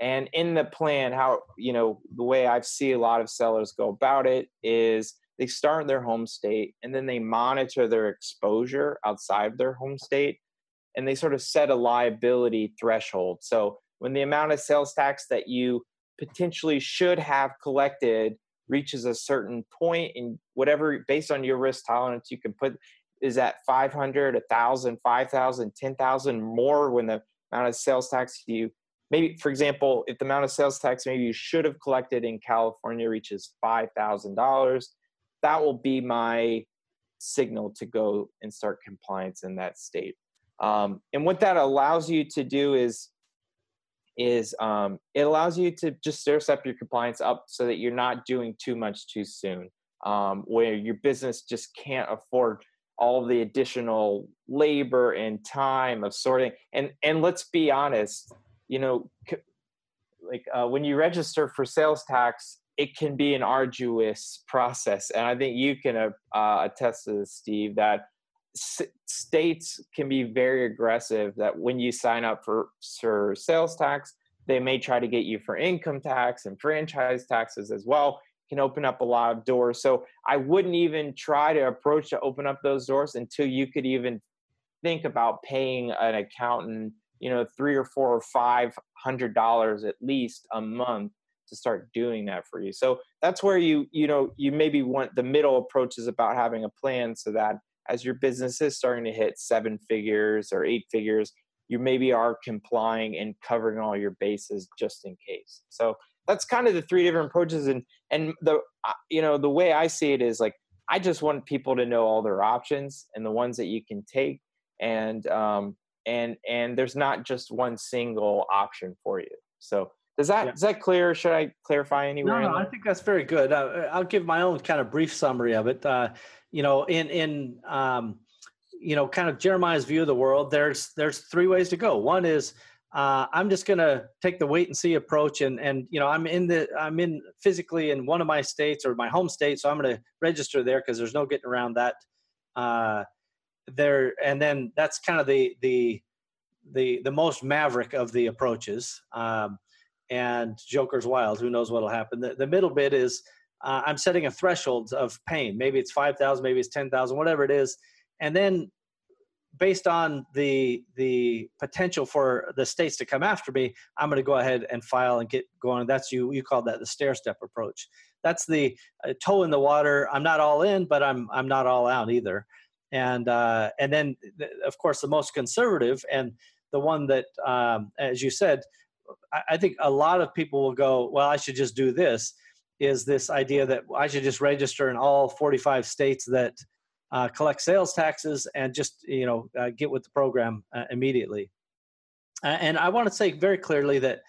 S3: And in the plan, how, you know, the way I see a lot of sellers go about it is they start in their home state and then they monitor their exposure outside their home state and they sort of set a liability threshold. So when the amount of sales tax that you potentially should have collected reaches a certain point and whatever based on your risk tolerance you can put is at 500 1000 5000 10000 more when the amount of sales tax you maybe for example if the amount of sales tax maybe you should have collected in california reaches $5000 that will be my signal to go and start compliance in that state. Um, and what that allows you to do is is um, it allows you to just stair step your compliance up so that you're not doing too much too soon um, where your business just can't afford all the additional labor and time of sorting. And and let's be honest you know like uh, when you register for sales tax it can be an arduous process. And i think you can uh, uh attest to this steve that s- states can be very aggressive that when you sign up for, for sales tax they may try to get you for income tax and franchise taxes as well can open up a lot of doors. So I wouldn't even try to approach to open up those doors until you could even think about paying an accountant, you know, three or four or five hundred dollars at least a month to start doing that for you. So that's where you, you know, you maybe want the middle approach is about having a plan so that as your business is starting to hit seven figures or eight figures, you maybe are complying and covering all your bases just in case. So that's kind of the three different approaches. And and the uh, you know the way i see it is like i just want people to know all their options and the ones that you can take. And um and and there's not just one single option for you. So does that yeah. is that clear? Should i clarify anywhere
S2: no, no i think that's very good. Uh, i'll give my own kind of brief summary of it. Uh you know in in um you know kind of jeremiah's view of the world there's there's three ways to go. One is uh, I'm just going to take the wait and see approach. And, and, you know, I'm in the, I'm in physically in one of my states or my home state. So I'm going to register there cause there's no getting around that uh, there. And then that's kind of the, the, the, the most maverick of the approaches. Um, and Joker's wild. Who knows what'll happen? The, the middle bit is uh, I'm setting a threshold of pain. Maybe it's 5,000, maybe it's 10,000, whatever it is. And then based on the the potential for the states to come after me, I'm going to go ahead and file and get going. That's you you call that the stair step approach. That's the uh, toe in the water. I'm not all in, but I'm I'm not all out either. And uh, and then of course the most conservative and the one that, um, as you said, I, I think a lot of people will go, well, I should just do this. Is this idea that I should just register in all 45 states that uh, collect sales taxes and just you know uh, get with the program uh, immediately? and I want to say very clearly that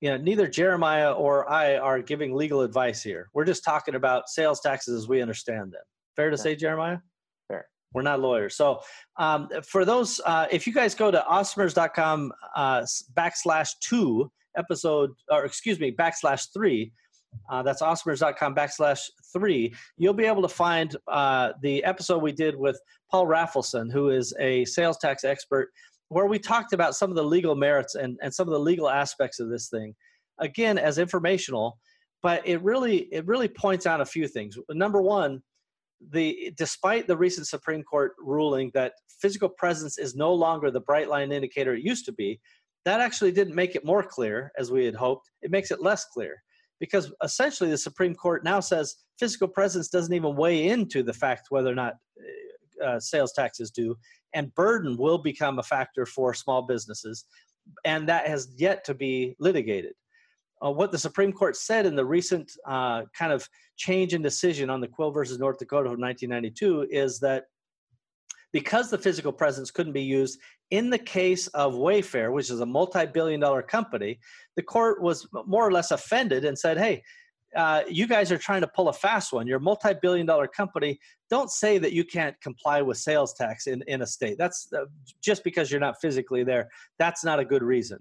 S2: you know neither Jeremiah or I are giving legal advice here. We're just talking about sales taxes as we understand them. Fair to say, Jeremiah?
S3: Fair.
S2: We're not lawyers. So um, for those, uh, if you guys go to awesomers.com uh, backslash two episode, or excuse me, backslash three, uh, that's awesomers.com backslash three, you'll be able to find uh, the episode we did with Paul Rafelson, who is a sales tax expert where we talked about some of the legal merits and, and some of the legal aspects of this thing. Again as informational but it really it really points out a few things. Number one the despite the recent supreme court ruling that physical presence is no longer the bright line indicator it used to be that actually didn't make it more clear as we had hoped. It makes it less clear because essentially the supreme court now says physical presence doesn't even weigh into the fact whether or not uh, sales taxes due and burden will become a factor for small businesses, and that has yet to be litigated. Uh, what the Supreme Court said in the recent uh, kind of change in decision on the Quill versus North Dakota of 1992 is that because the physical presence couldn't be used in the case of Wayfair, which is a multi billion dollar company, the court was more or less offended and said, hey, uh, you guys are trying to pull a fast one. You're a multi-billion dollar company. Don't say that you can't comply with sales tax in, in a state. That's uh, just because you're not physically there. That's not a good reason.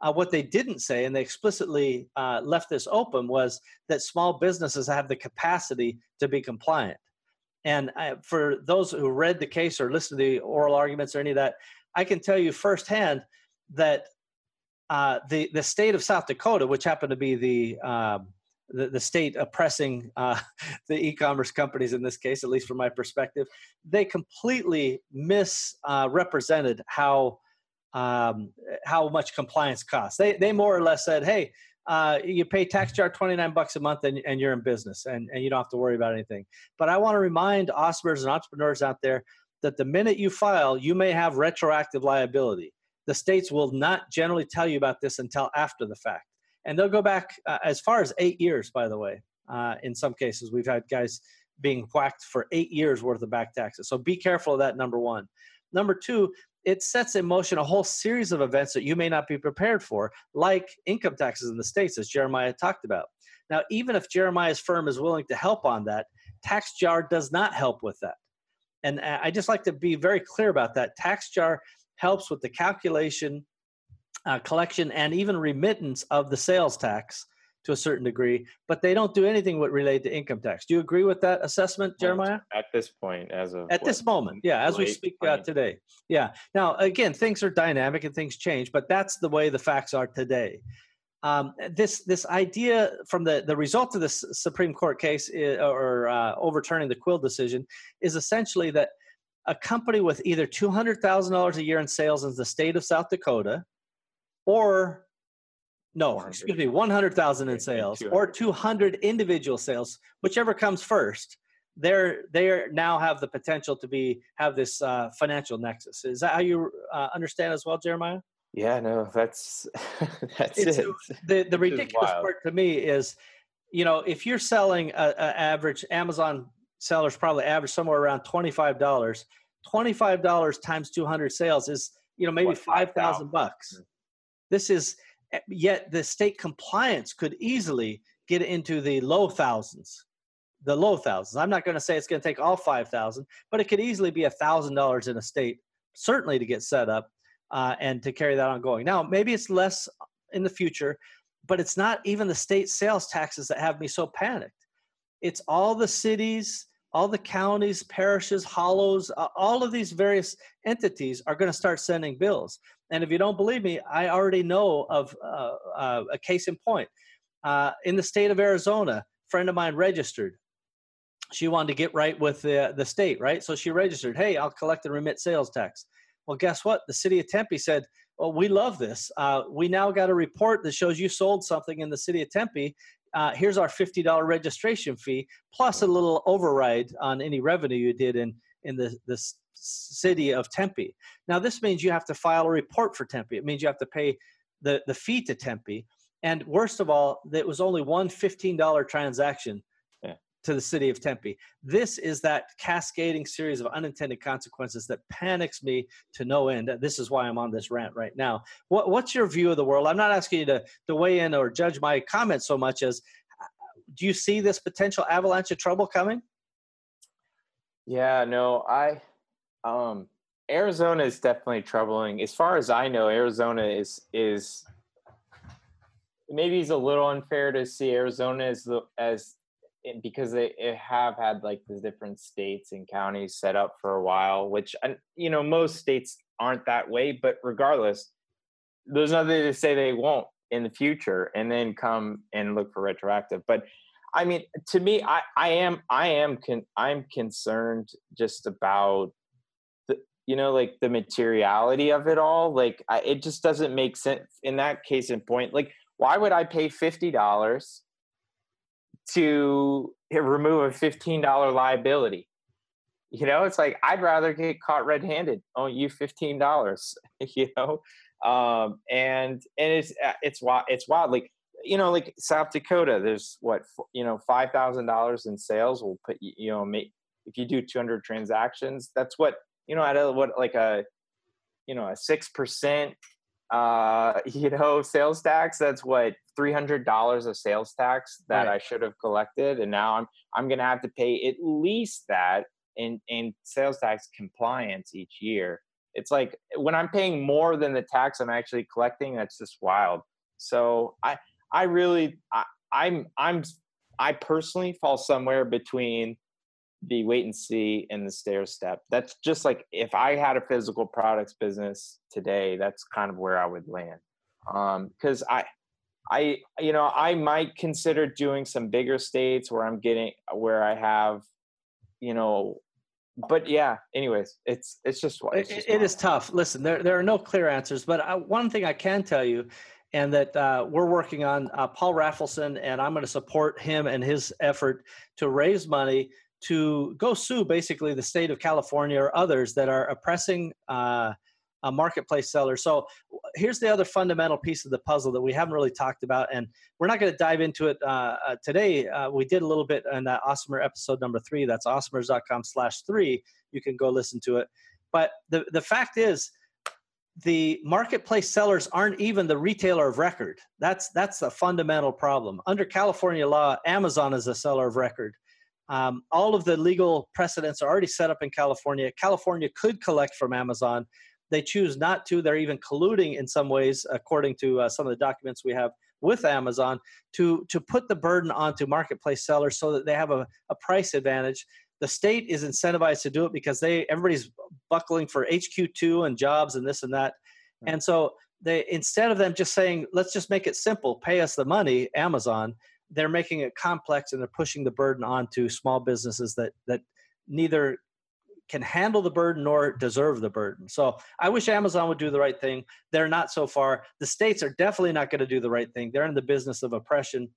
S2: Uh, what they didn't say, and they explicitly uh, left this open, was that small businesses have the capacity to be compliant. And uh, for those who read the case or listened to the oral arguments or any of that, I can tell you firsthand that uh, the the state of South Dakota, which happened to be the um, the, the state oppressing uh, (laughs) the e-commerce companies in this case, at least from my perspective, they completely misrepresented uh, how um, how much compliance costs. They they more or less said, hey. Uh, you pay TaxJar 29 bucks a month and, and you're in business and, and you don't have to worry about anything. But I want to remind Awesomers and entrepreneurs out there that the minute you file, you may have retroactive liability. The states will not generally tell you about this until after the fact and they'll go back uh, as far as eight years. By the way, uh, in some cases, we've had guys being whacked for eight years worth of back taxes. So be careful of that. Number one. Number two, it sets in motion a whole series of events that you may not be prepared for, like income taxes in the states, as Jeremiah talked about. Now, even if Jeremiah's firm is willing to help on that, TaxJar does not help with that. And I just like to be very clear about that. TaxJar helps with the calculation uh, collection and even remittance of the sales tax to a certain degree, but they don't do anything with related to income tax. Do you agree with that assessment, Jeremiah?
S3: At this point, as of
S2: at what, this moment, yeah, as we speak uh, today, yeah. Now, again, things are dynamic and things change, but that's the way the facts are today. Um, this this idea from the the result of this Supreme Court case is, or uh, overturning the Quill decision is essentially that a company with either two hundred thousand dollars a year in sales in the state of South Dakota or no, excuse me, 100,000 in sales or 200 individual sales, whichever comes first. They're they now have the potential to be have this uh, financial nexus. Is that how you uh, understand as well, Jeremiah?
S3: Yeah, no, that's (laughs) that's it's, it. (laughs)
S2: The the ridiculous part to me is, you know, if you're selling a, a average Amazon sellers probably average somewhere around twenty five dollars. Twenty five dollars times two hundred sales is you know maybe what, five thousand bucks. Mm. This is eh, yet the state compliance could easily get into the low thousands the low thousands i'm not going to say it's going to take all 5000 but it could easily be a thousand dollars in a state certainly to get set up uh, and to carry that on going now maybe it's less in the future but it's not even the state sales taxes that have me so panicked it's all the cities all the counties parishes hollows uh, all of these various entities are going to start sending bills and if you don't believe me, I already know of uh, uh, a case in point. Uh, in the state of Arizona, a friend of mine registered. She wanted to get right with the, the state, right? So she registered, hey, I'll collect and remit sales tax. Well, guess what? The city of Tempe said, well, we love this. Uh, we now got a report that shows you sold something in the city of Tempe. Uh, here's our $50 registration fee plus a little override on any revenue you did in in the, the city of Tempe. Now, this means you have to file a report for Tempe. It means you have to pay the, the fee to Tempe. And worst of all, it was only one $15 transaction. To the city of Tempe. This is that cascading series of unintended consequences that panics me to no end. This is why I'm on this rant right now. What, what's your view of the world? I'm not asking you to, to weigh in or judge my comments so much as do you see this potential avalanche of trouble coming?
S3: Yeah, no, I um Arizona is definitely troubling. As far as I know, Arizona is is maybe it's a little unfair to see Arizona as the as because they eh, have had like the different states and counties set up for a while, which you know most states aren't that way. But regardless, there's nothing to say they won't in the future, and then come and look for retroactive. But I mean, to me, I I am I am con- I'm concerned just about the you know like the materiality of it all. Like I, it just doesn't make sense in that case in point. Like why would I pay fifty dollars to remove a fifteen dollar liability? You know, it's like I'd rather get caught red-handed. Oh, you fifteen dollars. (laughs) You know, um, and and it's uh, it's wild. It's wild. Like you know, like South Dakota, there's what you know, five thousand dollars in sales will put you, you know, make if you do two hundred transactions, that's what you know, at a what like a you know a six percent uh, (laughs) you know, sales tax. That's what three hundred dollars of sales tax that right. I should have collected, and now I'm I'm gonna have to pay at least that in in sales tax compliance each year. It's like when I'm paying more than the tax I'm actually collecting. That's just wild. So I I really I, I'm I'm I personally fall somewhere between the wait and see and the stair step. That's just like if I had a physical products business today, that's kind of where I would land. Um, cause I, I, you know, I might consider doing some bigger states where I'm getting, where I have, you know, but yeah, anyways, it's, it's just, it's
S2: just it, it is tough. Listen, there, there are no clear answers, but I, one thing I can tell you and that uh, we're working on uh, Paul Rafelson, and I'm going to support him and his effort to raise money to go sue basically the state of California or others that are oppressing uh, a marketplace seller. So here's the other fundamental piece of the puzzle that we haven't really talked about, and we're not going to dive into it uh, uh, today. Uh, we did a little bit in that Awesomer episode number three. That's awesomers.com slash three. You can go listen to it. But the, the fact is, the marketplace sellers aren't even the retailer of record. That's that's a fundamental problem. Under California law, Amazon is a seller of record. Um, all of the legal precedents are already set up in California. California could collect from Amazon. They choose not to. They're even colluding in some ways, according to uh, some of the documents we have with Amazon, to, to put the burden onto marketplace sellers so that they have a, a price advantage. The state is incentivized to do it because they everybody's buckling for HQ2 and jobs and this and that. And so they instead of them just saying, let's just make it simple, pay us the money, Amazon, they're making it complex and they're pushing the burden onto small businesses that that neither can handle the burden nor deserve the burden. So I wish Amazon would do the right thing. They're not so far. The states are definitely not going to do the right thing. They're in the business of oppression.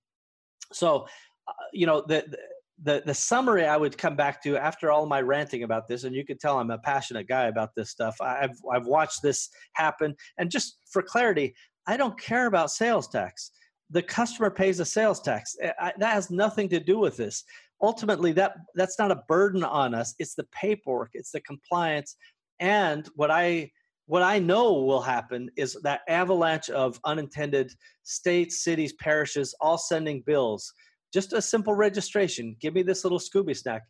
S2: So, uh, you know, the, the the summary I would come back to after all my ranting about this, and you can tell I'm a passionate guy about this stuff. I've I've watched this happen, and just for clarity, I don't care about sales tax the customer pays a sales tax. Eh, I, that has nothing to do with this. Ultimately, that that's not a burden on us. It's the paperwork, it's the compliance, and what I what I know will happen is that avalanche of unintended states, cities, parishes all sending bills. Just a simple registration. Give me this little Scooby snack.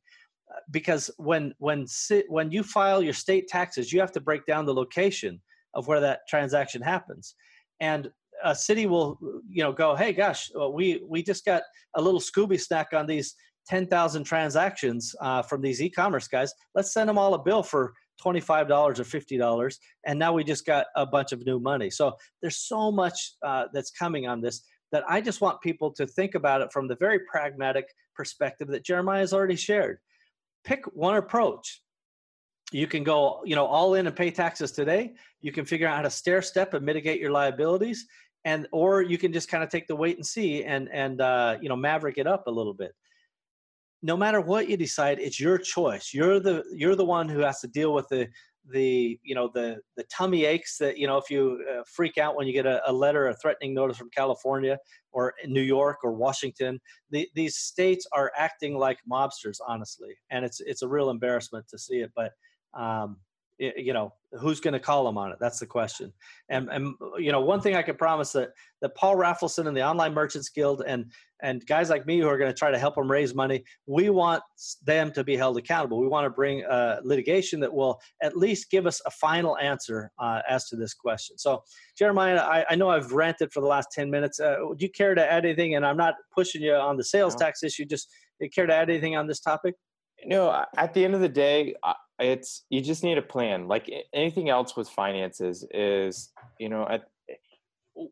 S2: Uh, because when when when you file your state taxes, you have to break down the location of where that transaction happens. And a city will you know go hey gosh we we just got a little scooby snack on these 10,000 transactions uh, from these e-commerce guys. Let's send them all a bill for $25 or $50 and now we just got a bunch of new money. So there's so much uh, that's coming on this that i just want people to think about it from the very pragmatic perspective that jeremiah has already shared. Pick one approach. You can go you know all in and pay taxes today. You can figure out how to stair step and mitigate your liabilities and or you can just kind of take the wait and see and and uh, you know maverick it up a little bit no matter what you decide, it's your choice. You're the you're the one who has to deal with the the you know the the tummy aches that you know if you uh, freak out when you get a, a, letter a threatening notice from california or new york or washington the, these states are acting like mobsters honestly and it's it's a real embarrassment to see it but um, you know who's going to call them on it? That's the question. And and you know one thing i can promise that that paul rafelson and the online merchants guild and and guys like me who are going to try to help them raise money we want them to be held accountable. We want to bring uh, litigation that will at least give us a final answer uh, as to this question. So jeremiah I, I, know i've ranted for the last 10 minutes. Uh, would you care to add anything? And i'm not pushing you on the sales no. tax issue just care to add anything on this topic?
S3: No at the end of the day it's you just need a plan. Like anything else with finances is you know at,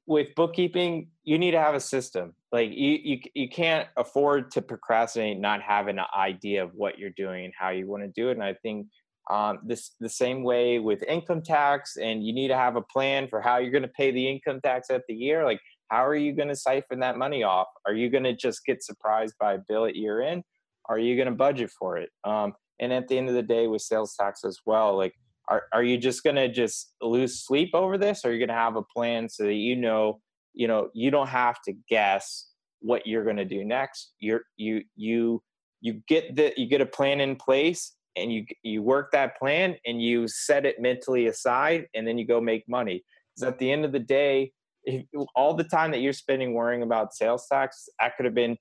S3: with bookkeeping you need to have a system. Like you, you you can't afford to procrastinate not having an idea of what you're doing and how you want to do it. And i think um, this the same way with income tax and you need to have a plan for how you're going to pay the income tax at the year. Like how are you going to siphon that money off? Are you going to just get surprised by a bill at year end? Are you going to budget for it? Um, and at the end of the day with sales tax as well like are, are you just going to just lose sleep over this? Or are you going to have a plan so that you know you know you don't have to guess what you're going to do next? You're you you you get the you get a plan in place and you you work that plan and you set it mentally aside and then you go make money. Because at the end of the day if, all the time that you're spending worrying about sales tax that could have been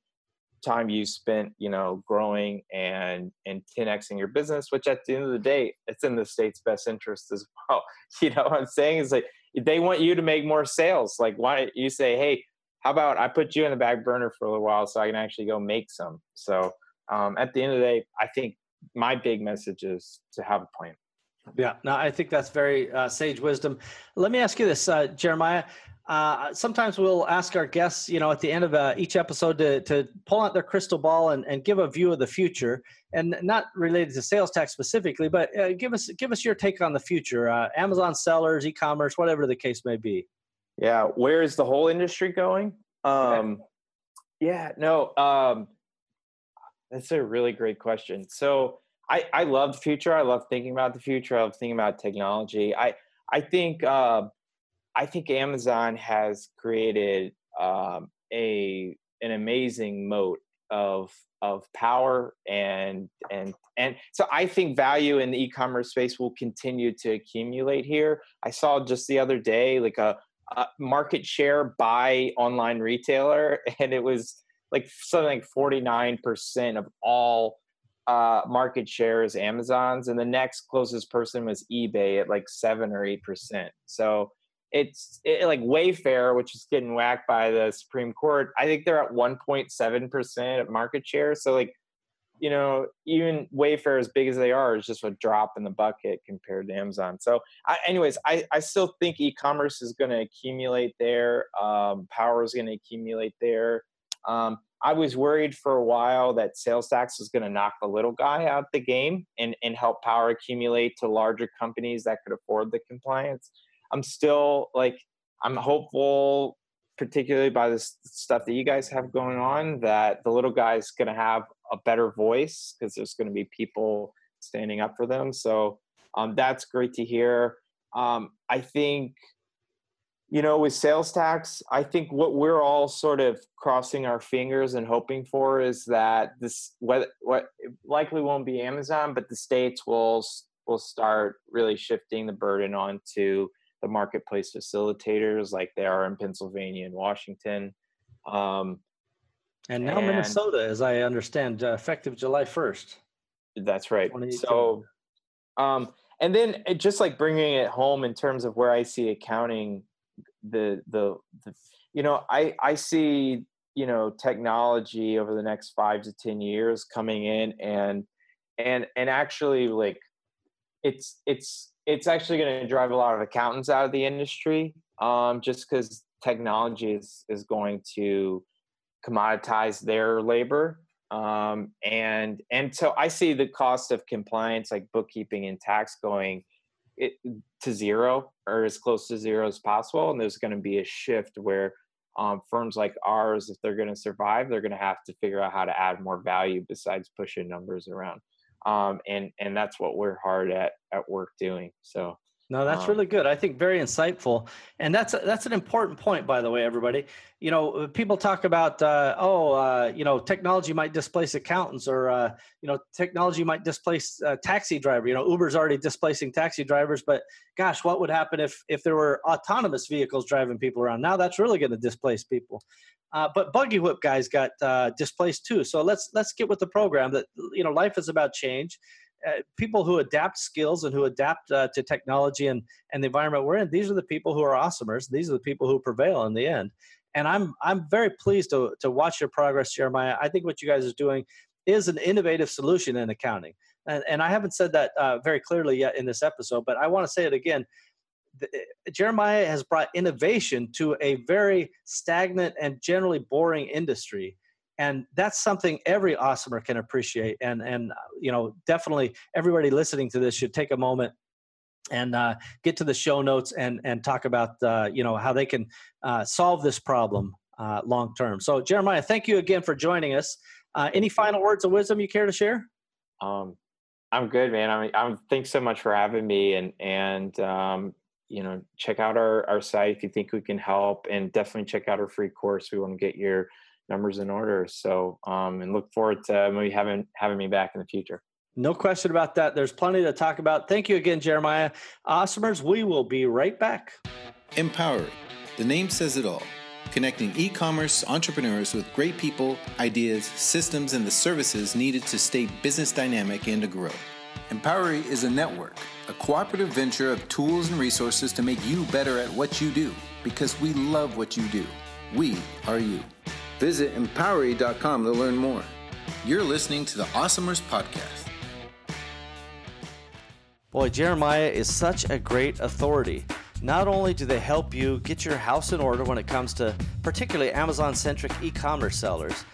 S3: time you spent you know growing and and 10xing your business which at the end of the day it's in the state's best interest as (laughs) well. You know what i'm saying? Is like they want you to make more sales. Like why you say hey how about i put you in the back burner for a little while so i can actually go make some? So um, at the end of the day i think my big message is to have a plan
S2: yeah no i think that's very uh, sage wisdom let me ask you this uh, jeremiah uh, sometimes we'll ask our guests, you know, at the end of uh, each episode to, to pull out their crystal ball and, and give a view of the future, and not related to sales tax specifically, but uh, give us give us your take on the future. Uh, Amazon sellers, e-commerce, whatever the case may be.
S3: Yeah, where is the whole industry going? Um, yeah, no, um, that's a really great question. So I I love the future. I love thinking about the future. I love thinking about technology. I I think. Uh, I think Amazon has created um, a an amazing moat of of power and and and so I think value in the e-commerce space will continue to accumulate here. I saw just the other day like a, a market share by online retailer, (laughs) and it was like something like forty nine percent of all uh, market share is Amazon's, and the next closest person was eBay at like seven or eight percent. So it's it, like Wayfair, which is getting whacked by the Supreme Court. I think they're at 1.7 percent of market share. So like, you know, even Wayfair, as big as they are, is just a drop in the bucket compared to Amazon. So, I, anyways, I I still think e-commerce is going to accumulate there. Um, power is going to accumulate there. Um, I was worried for a while that sales tax was going to knock the little guy out of the game and, and help power accumulate to larger companies that could afford the compliance. I'm still like I'm hopeful, particularly by this stuff that you guys have going on, that the little guy's going to have a better voice because there's going to be people standing up for them. So um, that's great to hear. Um, I think, you know, with sales tax, I think what we're all sort of crossing our fingers and hoping for is that this what what likely won't be Amazon, but the states will will start really shifting the burden onto the marketplace facilitators like they are in Pennsylvania and Washington. Um,
S2: and now and Minnesota, as I understand, uh, effective July 1st.
S3: That's right. So, um, and then it, just like bringing it home in terms of where I see accounting, the, the, the you know, I, I see, you know, technology over the next five to 10 years coming in and, and, and actually like it's, it's, it's actually going to drive a lot of accountants out of the industry um, just because technology is, is going to commoditize their labor um, and and so i see the cost of compliance like bookkeeping and tax going it, to zero or as close to zero as possible and there's going to be a shift where um, firms like ours, if they're going to survive, they're going to have to figure out how to add more value besides pushing numbers around. Um, and and that's what we're hard at at work doing. So
S2: no, that's um, really good. I think very insightful, and that's that's an important point, by the way, everybody. You know, uh, people talk about, uh, oh, uh, you know, technology might displace accountants, or uh, you know, technology might displace uh, taxi driver. You know, Uber's already displacing taxi drivers, but gosh, what would happen if if there were autonomous vehicles driving people around? Now that's really going to displace people. Uh, but buggy whip guys got displaced too. So let's let's get with the program. That you know, life is about change uh, people who adapt skills and who adapt uh, to technology and, and the environment we're in, these are the people who are awesomers. These are the people who prevail in the end. And I'm I'm very pleased to to watch your progress, Jeremiah. I think what you guys are doing is an innovative solution in accounting. And, and I haven't said that uh, very clearly yet in this episode, but I want to say it again. The, uh, Jeremiah has brought innovation to a very stagnant and generally boring industry and that's something every awesomer can appreciate. And and uh, you know definitely everybody listening to this should take a moment and uh, get to the show notes and and talk about uh, you know how they can uh, solve this problem uh, long term. So jeremiah thank you again for joining us. Uh, any final words of wisdom you care to share?
S3: Um, i'm good man. I mean I'm, thanks so much for having me and and um, you know check out our, our site if you think we can help and definitely check out our free course. We want to get your numbers in order. So, um, and look forward to maybe having having me back in the future.
S2: No question about that. There's plenty to talk about. Thank you again, Jeremiah. Awesomers, we will be right back.
S1: Empowery. The name says it all. Connecting e commerce entrepreneurs with great people, ideas, systems, and the services needed to stay business dynamic and to grow. Empowery is a network, a cooperative venture of tools and resources to make you better at what you do because we love what you do. We are you. Visit empowery.com to learn more. You're listening to the Awesomers Podcast.
S2: Boy, Jeremiah is such a great authority. Not only do they help you get your house in order when it comes to particularly Amazon centric e commerce sellers,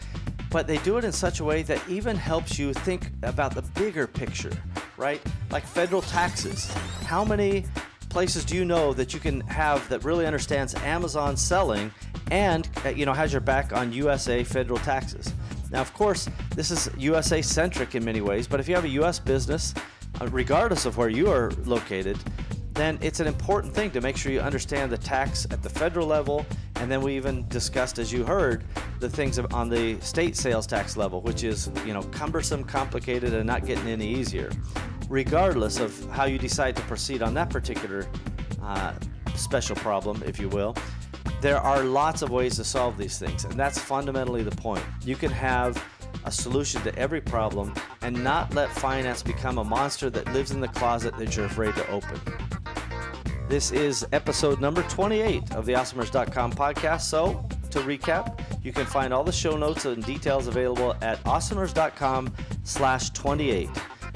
S2: but they do it in such a way that even helps you think about the bigger picture, right? Like federal taxes. How many places do you know that you can have that really understands Amazon selling and uh, you know has your back on USA federal taxes. Now, of course, this is USA centric in many ways, but if you have a US business, uh, regardless of where you are located, then it's an important thing to make sure you understand the tax at the federal level. And then we even discussed, as you heard, the things on the state sales tax level, which is you know cumbersome, complicated, and not getting any easier. Regardless of how you decide to proceed on that particular uh, special problem, if you will, there are lots of ways to solve these things, and that's fundamentally the point. You can have a solution to every problem and not let finance become a monster that lives in the closet that you're afraid to open. This is episode number 28 of the awesomers.com podcast. So, to recap, you can find all the show notes and details available at awesomers.com slash 28.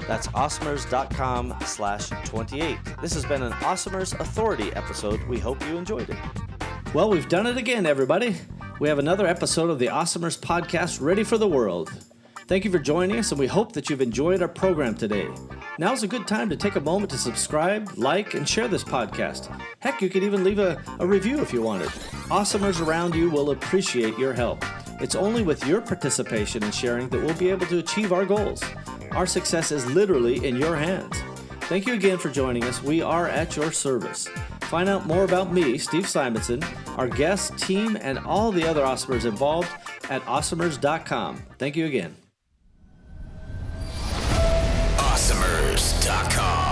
S2: That's awesomers.com slash 28. This has been an Awesomers Authority episode. We hope you enjoyed it. Well, we've done it again, everybody. We have another episode of the Awesomers podcast ready for the world. Thank you for joining us, and we hope that you've enjoyed our program today. Now's a good time to take a moment to subscribe, like, and share this podcast. Heck, you could even leave a, a review if you wanted. Awesomers around you will appreciate your help. It's only with your participation and sharing that we'll be able to achieve our goals. Our success is literally in your hands. Thank you again for joining us. We are at your service. Find out more about me, Steve Simonson, our guests, team, and all the other awesomers involved at awesomers.com. Thank you again. Awesomers.com